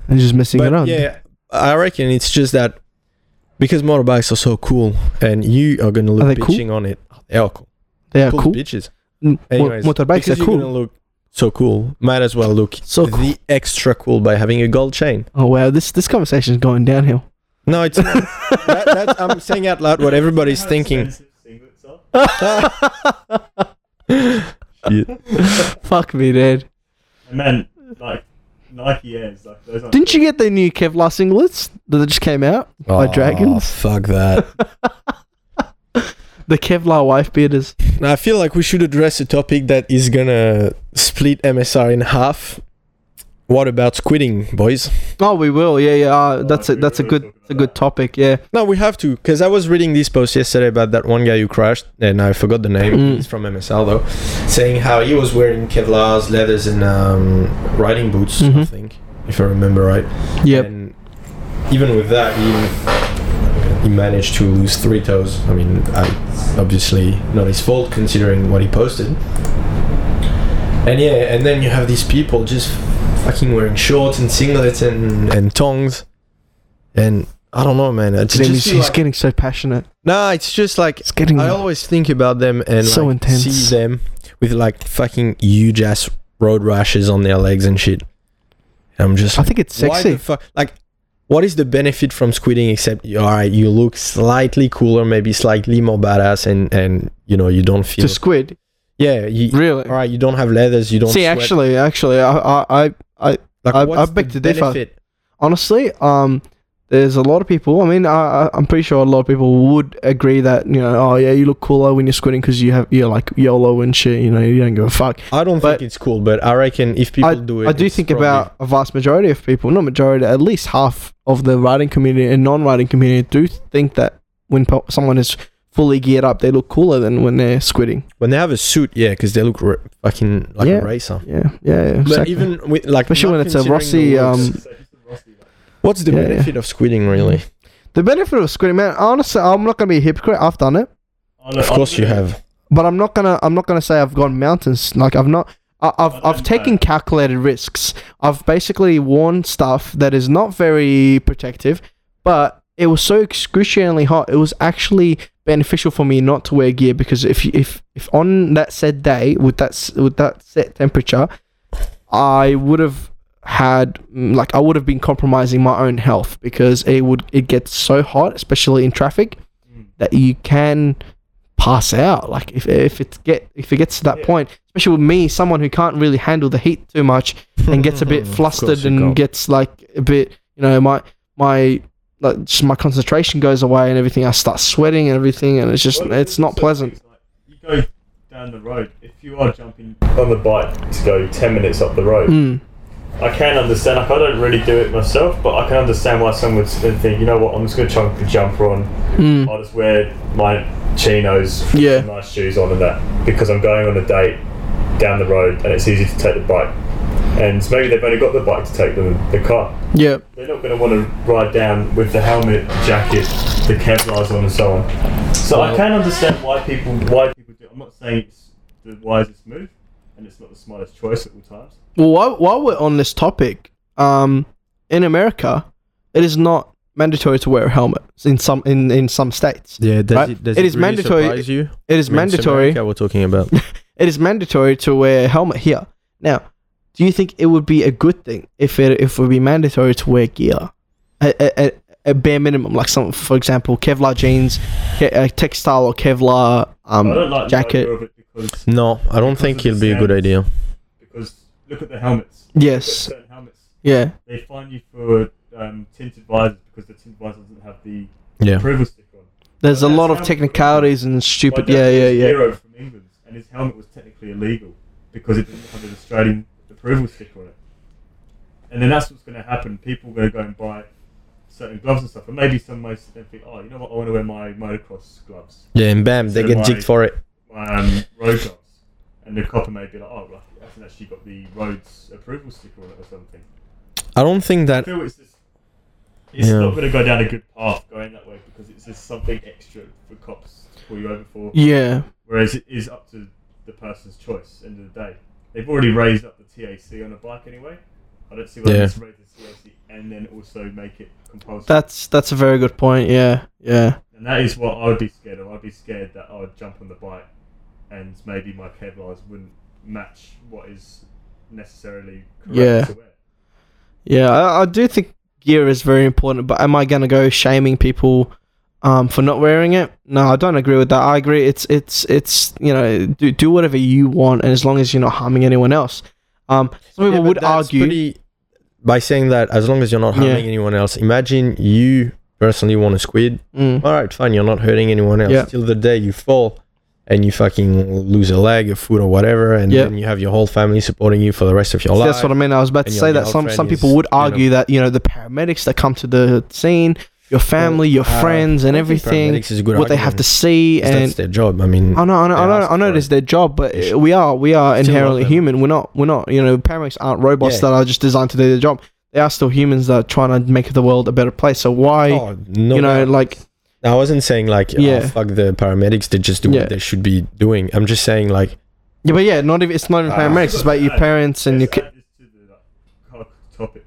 I'm just messing But around. yeah, I reckon it's just that because motorbikes are so cool, and you are gonna look they cool? bitching on it. They are cool. they are cool, cool. bitches. Anyways, motorbikes because are you're cool. gonna look so cool. Might as well look So the extra cool by having a gold chain. Oh wow, this this conversation is going downhill. No, it's that, that, I'm saying out loud what everybody's thinking. Fuck me, dude. And man, like Nike Airs, like those. aren't- Didn't you get the new Kevlar singlets that just came out by Oh, Dragons? Fuck that. The Kevlar wife beaters. Now, I feel like we should address a topic that is gonna split MSR in half. What about squidding, boys? Oh, we will. Yeah, yeah. Uh, that's a that's a good a good topic. Yeah. No, we have to, because I was reading this post yesterday about that one guy who crashed, and I forgot the name. Mm. He's from MSL though, saying how he was wearing Kevlar's, leathers, and um, riding boots. I Mhm. think, if I remember right. Yep. And even with that, he he managed to lose three toes. I mean, I, obviously not his fault considering what he posted. And yeah, and then you have these people just fucking wearing shorts and singlets and and tongs, and I don't know, man. It's He's, just he's like- getting so passionate. Nah, it's just like It's getting. I always think about them and So like, intense. see them with like fucking huge ass road rashes on their legs and shit. I'm just I like, think it's why sexy. the fuck? Like, what is the benefit from squidding except all right, you look slightly cooler, maybe slightly more badass, and and you know you don't feel to squid. yeah. You, Really. all right, you don't have leathers, you don't See, sweat. actually, actually, I, I, I, I like, I- I beg to differ. benefit? honestly, um, there's a lot of people. I mean, I, I- I'm pretty sure a lot of people would agree that you know, oh yeah, you look cooler when you're squidding because you have you're like YOLO and shit. You know, you don't give a fuck. I don't but- think it's cool, but I reckon if people do it, I do think probably- about a vast majority of people, not majority, at least half of the writing community and non-writing community do think that when po- someone is fully geared up, they look cooler than when they're squidding. when they have a suit, yeah, because they look r- fucking like Yeah. a racer. Yeah, yeah, yeah. But exactly. even with like, Especially when it's a considering Rossi, um, what's the Yeah, yeah. benefit of squidding really? the benefit of squidding, man. Honestly, I'm not gonna be a hypocrite. I've done it. Of course you have. but I'm not gonna I'm not gonna say I've gone mountains. Like I've not. I- I've I I've don't taken calculated risks. I've basically worn stuff that is not very protective, but it was so excruciatingly hot. It was actually beneficial for me not to wear gear because if if if on that said day with that with that set temperature, I would have had mm, like I would have been compromising my own health because it would it gets so hot, especially in traffic, Mm. that you can pass out. Like if if it get if it gets to that Yeah. point, especially with me, someone who can't really handle the heat too much and gets a bit flustered and gets like a bit, you know, my my like just my concentration goes away and everything. I start sweating and everything, and it's just Well, it's not pleasant. like, You go down the road. If you are jumping on the bike to go ten minutes up the road, Mm. I can understand. Like I don't really do it myself, but I can understand why someone would think, you know what, I'm just gonna chuck a jumper on. Mm. I'll just wear my chinos, Yeah. nice shoes on, and that because I'm going on a date down the road, and it's easy to take the bike. And maybe they've only got the bike to take them the car. Yeah. They're not going to want to ride down with the helmet, jacket, the Kevlars on, and so on. So I can understand why people why people do. I'm not saying it's the wisest move, and it's not the smartest choice at all times. Well, while, while we're on this topic, um, in America, it is not mandatory to wear a helmet in some in, in some states. Yeah, does Right? it, does It it, is really mandatory- you? It is I mean, mandatory. America we're talking about. It is mandatory to wear a helmet here. Now, do you think it would be a good thing if it if it would be mandatory to wear gear, a, a, a, a bare minimum, like some, for example, Kevlar jeans, ke- a textile or Kevlar um don't like jacket. the idea of it because no, I don't think it'll be a good idea. because look at the helmets. Yes. Helmets Yeah. they fine you for um, tinted visors because the tinted visor doesn't have the Yeah. approval sticker on. There's a lot of technicalities and stupid. dad Yeah, was yeah, a yeah. Hero from England, and his helmet was technically illegal because it didn't have an Australian approval sticker on it. And then that's what's going to happen. People are going to go and buy certain gloves and stuff, and maybe some might sit there and think, "Oh, you know what? I want to wear my motocross gloves, Yeah, and bam, they get my- jigged for it. my um, road gloves." And the copper may be like, "Oh, well, I haven't actually got the roads approval sticker on it or something." I don't think I that. feel it's just it's Yeah. not going to go down a good path going that way because it's just something extra for cops to pull you over for. Yeah. Whereas it is up to the person's choice. End of the day, they've already raised up the TAC on a bike anyway. I don't see why Yeah. they raise the TAC and then also make it compulsory. That's that's a very good point. Yeah. Yeah. and that is what I would be scared of. I'd be scared that I would jump on the bike and maybe my Kevlars wouldn't match what is necessarily correct Yeah. to wear. Yeah, I, I do think gear is very important, but am I gonna go shaming people um, for not wearing it? No, I don't agree with that. I agree. It's it's it's you know do do whatever you want, and as long as you're not harming anyone else. Um, some people Yeah, would argue. pretty- by saying that as long as you're not Yeah. harming anyone else. Imagine you personally want a squid. Mm, All right, fine. You're not hurting anyone else. Yeah. Till the day you fall and you fucking lose a leg, a foot, or whatever, and Yeah. then you have your whole family supporting you for the rest of your life. that's what I mean. I was about to say that some some people would you know- argue that you know the paramedics that come to the scene, your family, your Uh, friends, and everything, paramedics is a good what they have to argument, see, 'cause and that's their job. I mean, I know, I know, I know, I know it is their job, but we are, we are inherently human. We're not, we're not, you know, paramedics aren't robots Yeah. that are just designed to do their job. They are still humans that are trying to make the world a better place. So why, oh, no you know, doubt. like, I wasn't saying like, Yeah. oh, fuck the paramedics. They just do Yeah. what they should be doing. I'm just saying like, yeah, but yeah, not even it's not even Ah. paramedics. It's about your parents and your Let's ki- add this to the like, topic.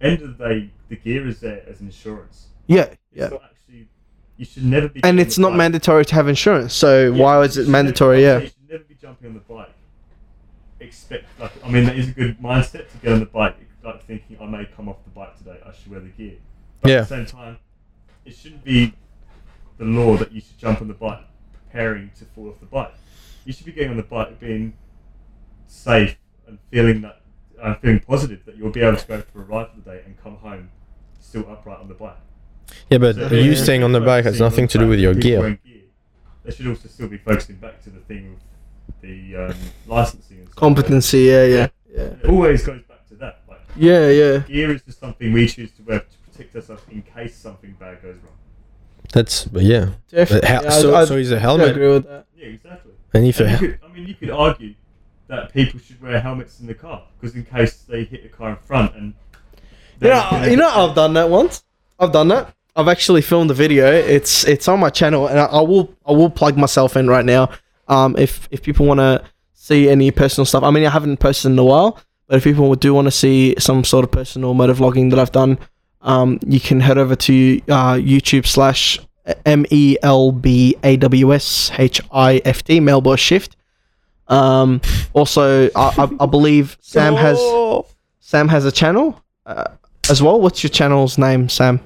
End of the day, the gear is there as insurance. Yeah, It's yeah. actually. You should never be. And it's not bike. mandatory to have insurance. So Yeah, why was it should never- mandatory? Yeah, You should never be jumping on the bike. Expect like I mean that is a good mindset to get on the bike. Like thinking I may come off the bike today. I should wear the gear. But Yeah. At the same time, it shouldn't be the law that you should jump on the bike preparing to fall off the bike. You should be getting on the bike being safe and feeling that uh, feeling positive that you'll be able to go for a ride for the day and come home still upright on the bike. Yeah, but So you staying on the bike has nothing to do with your people gear. They should also still be focusing back to the thing with the um, licensing and competency. Yeah, yeah, yeah, It always goes back to that. Like yeah, yeah. gear is just something we choose to wear to protect ourselves in case something bad goes wrong. That's but yeah. But Definitely. hel- Yeah, so, I, so is a I helmet. agree with that. Yeah, exactly. And if And a, you could, I mean, you could argue that people should wear helmets in the car because in case they hit the car in front and they- Yeah, you know, I've done that once. I've done that. I've actually filmed the video. It's it's on my channel, and I, I will I will plug myself in right now. Um, if if people want to see any personal stuff, I mean, I haven't posted in a while, but if people do want to see some sort of personal motor vlogging that I've done, um, you can head over to uh, YouTube slash M E L B A W S H I F T Melbourne Shift. Um, also, I, I, I believe Sam has. Sam has a channel uh, as well. What's your channel's name, Sam?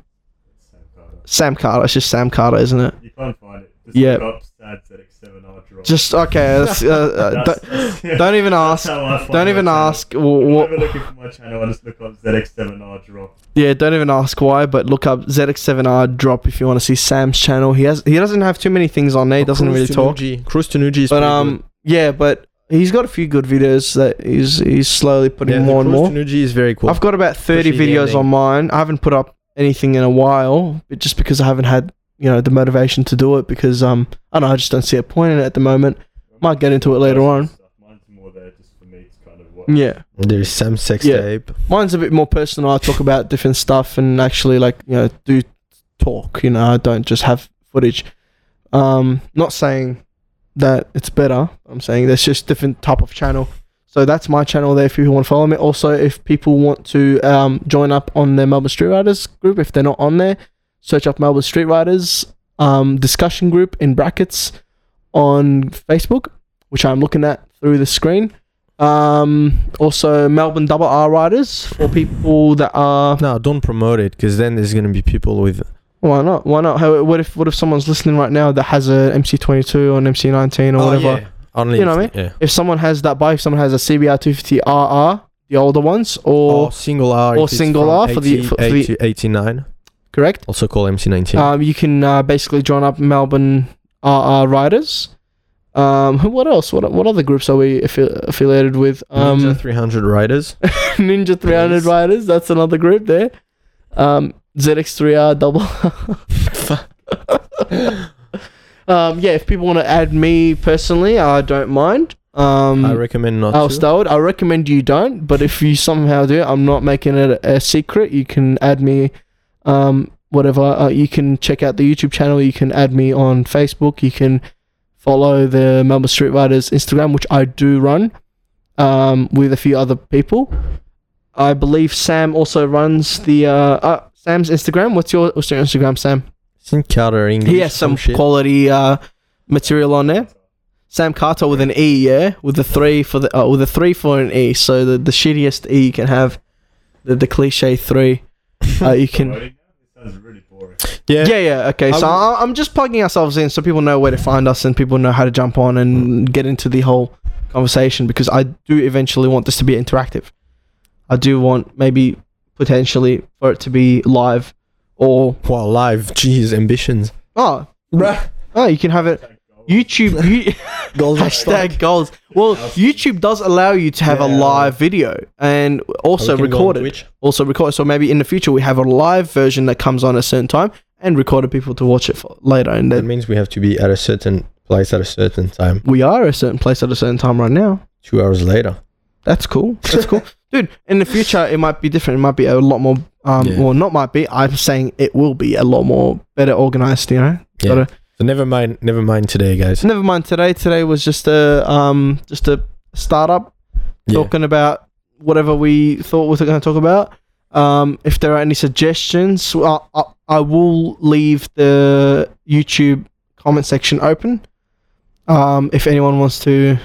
Sam Carter. It's just Sam Carter, isn't it? You can't find it. Just Yeah. look up sad ZX7R drop. Just okay. That's, uh, uh, That's- don't, that's- don't even that's ask. how I find Don't my even channel. ask. wh- wh- Whenever looking for my channel, I just look up ZX7R drop. yeah, don't even ask why. But look up ZX7R drop if you want to see Sam's channel. He has. He doesn't have too many things on there. He doesn't really talk. Cruise to Nuji is But pretty um, yeah, but he's got a few good videos that he's he's slowly good. putting yeah, more and Cruise more. to Nuji is very cool. I've got about 30 Especially the videos ending. on mine. I haven't put up anything in a while, but just because I haven't had, you know, the motivation to do it because um I don't know, I just don't see a point in it at the moment. Might get into it later on. Mine's more there just for me kind of. Yeah. There's some sex Yeah. tape. Mine's a bit more personal. I talk about different stuff and actually like, you know, do talk, you know, I don't just have footage. Um not saying that it's better. I'm saying there's just different type of channel. So that's my channel there if you want to follow me. Also, if people want to um, join up on the Melbourne Street Riders group, if they're not on there, search up Melbourne Street Riders um, discussion group in brackets on Facebook, which I'm looking at through the screen. Um, also, Melbourne Double R Riders for people that are. No, don't promote it because then there's gonna be people with. Why not? Why not? How, what if what if someone's listening right now that has a MC22 or an MC19 or Oh, whatever? yeah. Only You know what I Yeah. If someone has that bike, if someone has a CBR 250 RR, the older ones, or Or single R. or single R for the- 80 for- for the- 89. correct? Also called MC19. Um, you can uh, basically join up Melbourne RR riders. Um, what else? What what other groups are we affi- affiliated with? Um, Ninja 300 riders. Ninja 300 Please. riders. That's another group there. Um, ZX3R double. um, yeah, if people want to add me personally, I don't mind. Um, I recommend not to. Stowed. I recommend you don't, but if you somehow do, I'm not making it a, a secret. You can add me, um, whatever. Uh, you can check out the YouTube channel. You can add me on Facebook. You can follow the Melbourne Street Riders Instagram, which I do run, um, with a few other people. I believe Sam also runs the uh, uh Sam's Instagram. What's your what's your Instagram, Sam? St. Carter English. He has some shit. quality uh material on there. Sam Carter with an E, yeah, with the three for the uh, with a three for an E. So the, the shittiest E you can have, the the cliche three. uh, you can. Yeah. Yeah, yeah. Okay, so I I, I'm just plugging ourselves in so people know where to find us and people know how to jump on and get into the whole conversation because I do eventually want this to be interactive. I do want maybe potentially for it to be live or Wow, live. Jeez, ambitions. oh Bruh. oh you can have it YouTube you, Goals hashtag goals. Well, YouTube does allow you to have a Yeah. live video and also record it. Also record. So maybe in the future we have a live version that comes on at a certain time and recorded people to watch it for later. And That then means we have to be at a certain place at a certain time. we are at a certain place at a certain time right now. Two hours later. That's cool. That's cool, dude. In the future, it might be different. It might be a lot more. Um, Yeah. well, not might be. I'm saying it will be a lot more better organized. You know. Yeah. Gotta- So never mind. Never mind today, guys. never mind. Today, today was just a um, just a startup Yeah. talking about whatever we thought we were going to talk about. Um, if there are any suggestions, well, I, I will leave the YouTube comment section open. Um, if anyone wants to,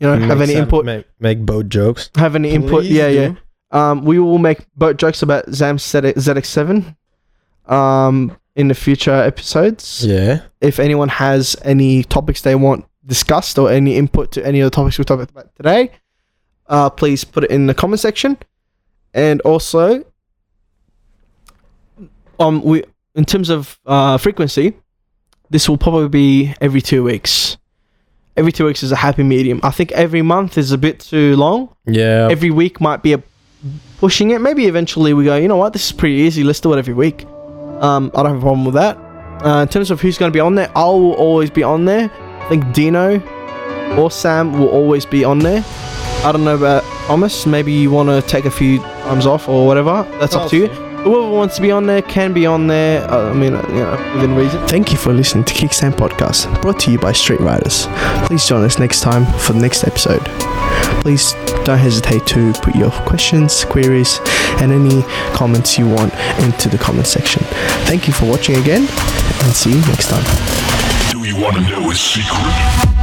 you know, have any input, Make, make boat jokes. have any input, Please yeah, yeah. do. Um, we will make boat jokes about Zam ZX7 um, in the future episodes. Yeah. If anyone has any topics they want discussed or any input to any of the topics we talked about today, uh, please put it in the comment section. And also, um, we in terms of uh, frequency, this will probably be every two weeks. Every two weeks is a happy medium. I think every month is a bit too long Yeah. every week might be a pushing it. Maybe eventually we go, you know what, this is pretty easy. Let's do it every week. Um, I don't have a problem with that. Uh, in terms of who's going to be on there, I will always be on there. I think Dino or Sam will always be on there. I don't know about Thomas. Maybe you want to take a few times off or whatever. That's up to you. Whoever wants to be on there can be on there. Uh, I mean, uh, you know, within reason. Thank you for listening to Kickstand Podcast, brought to you by Street Riders. Please join us next time for the next episode. Please don't hesitate to put your questions, queries, and any comments you want into the comment section. Thank you for watching again, and see you next time. Do you want to know a secret?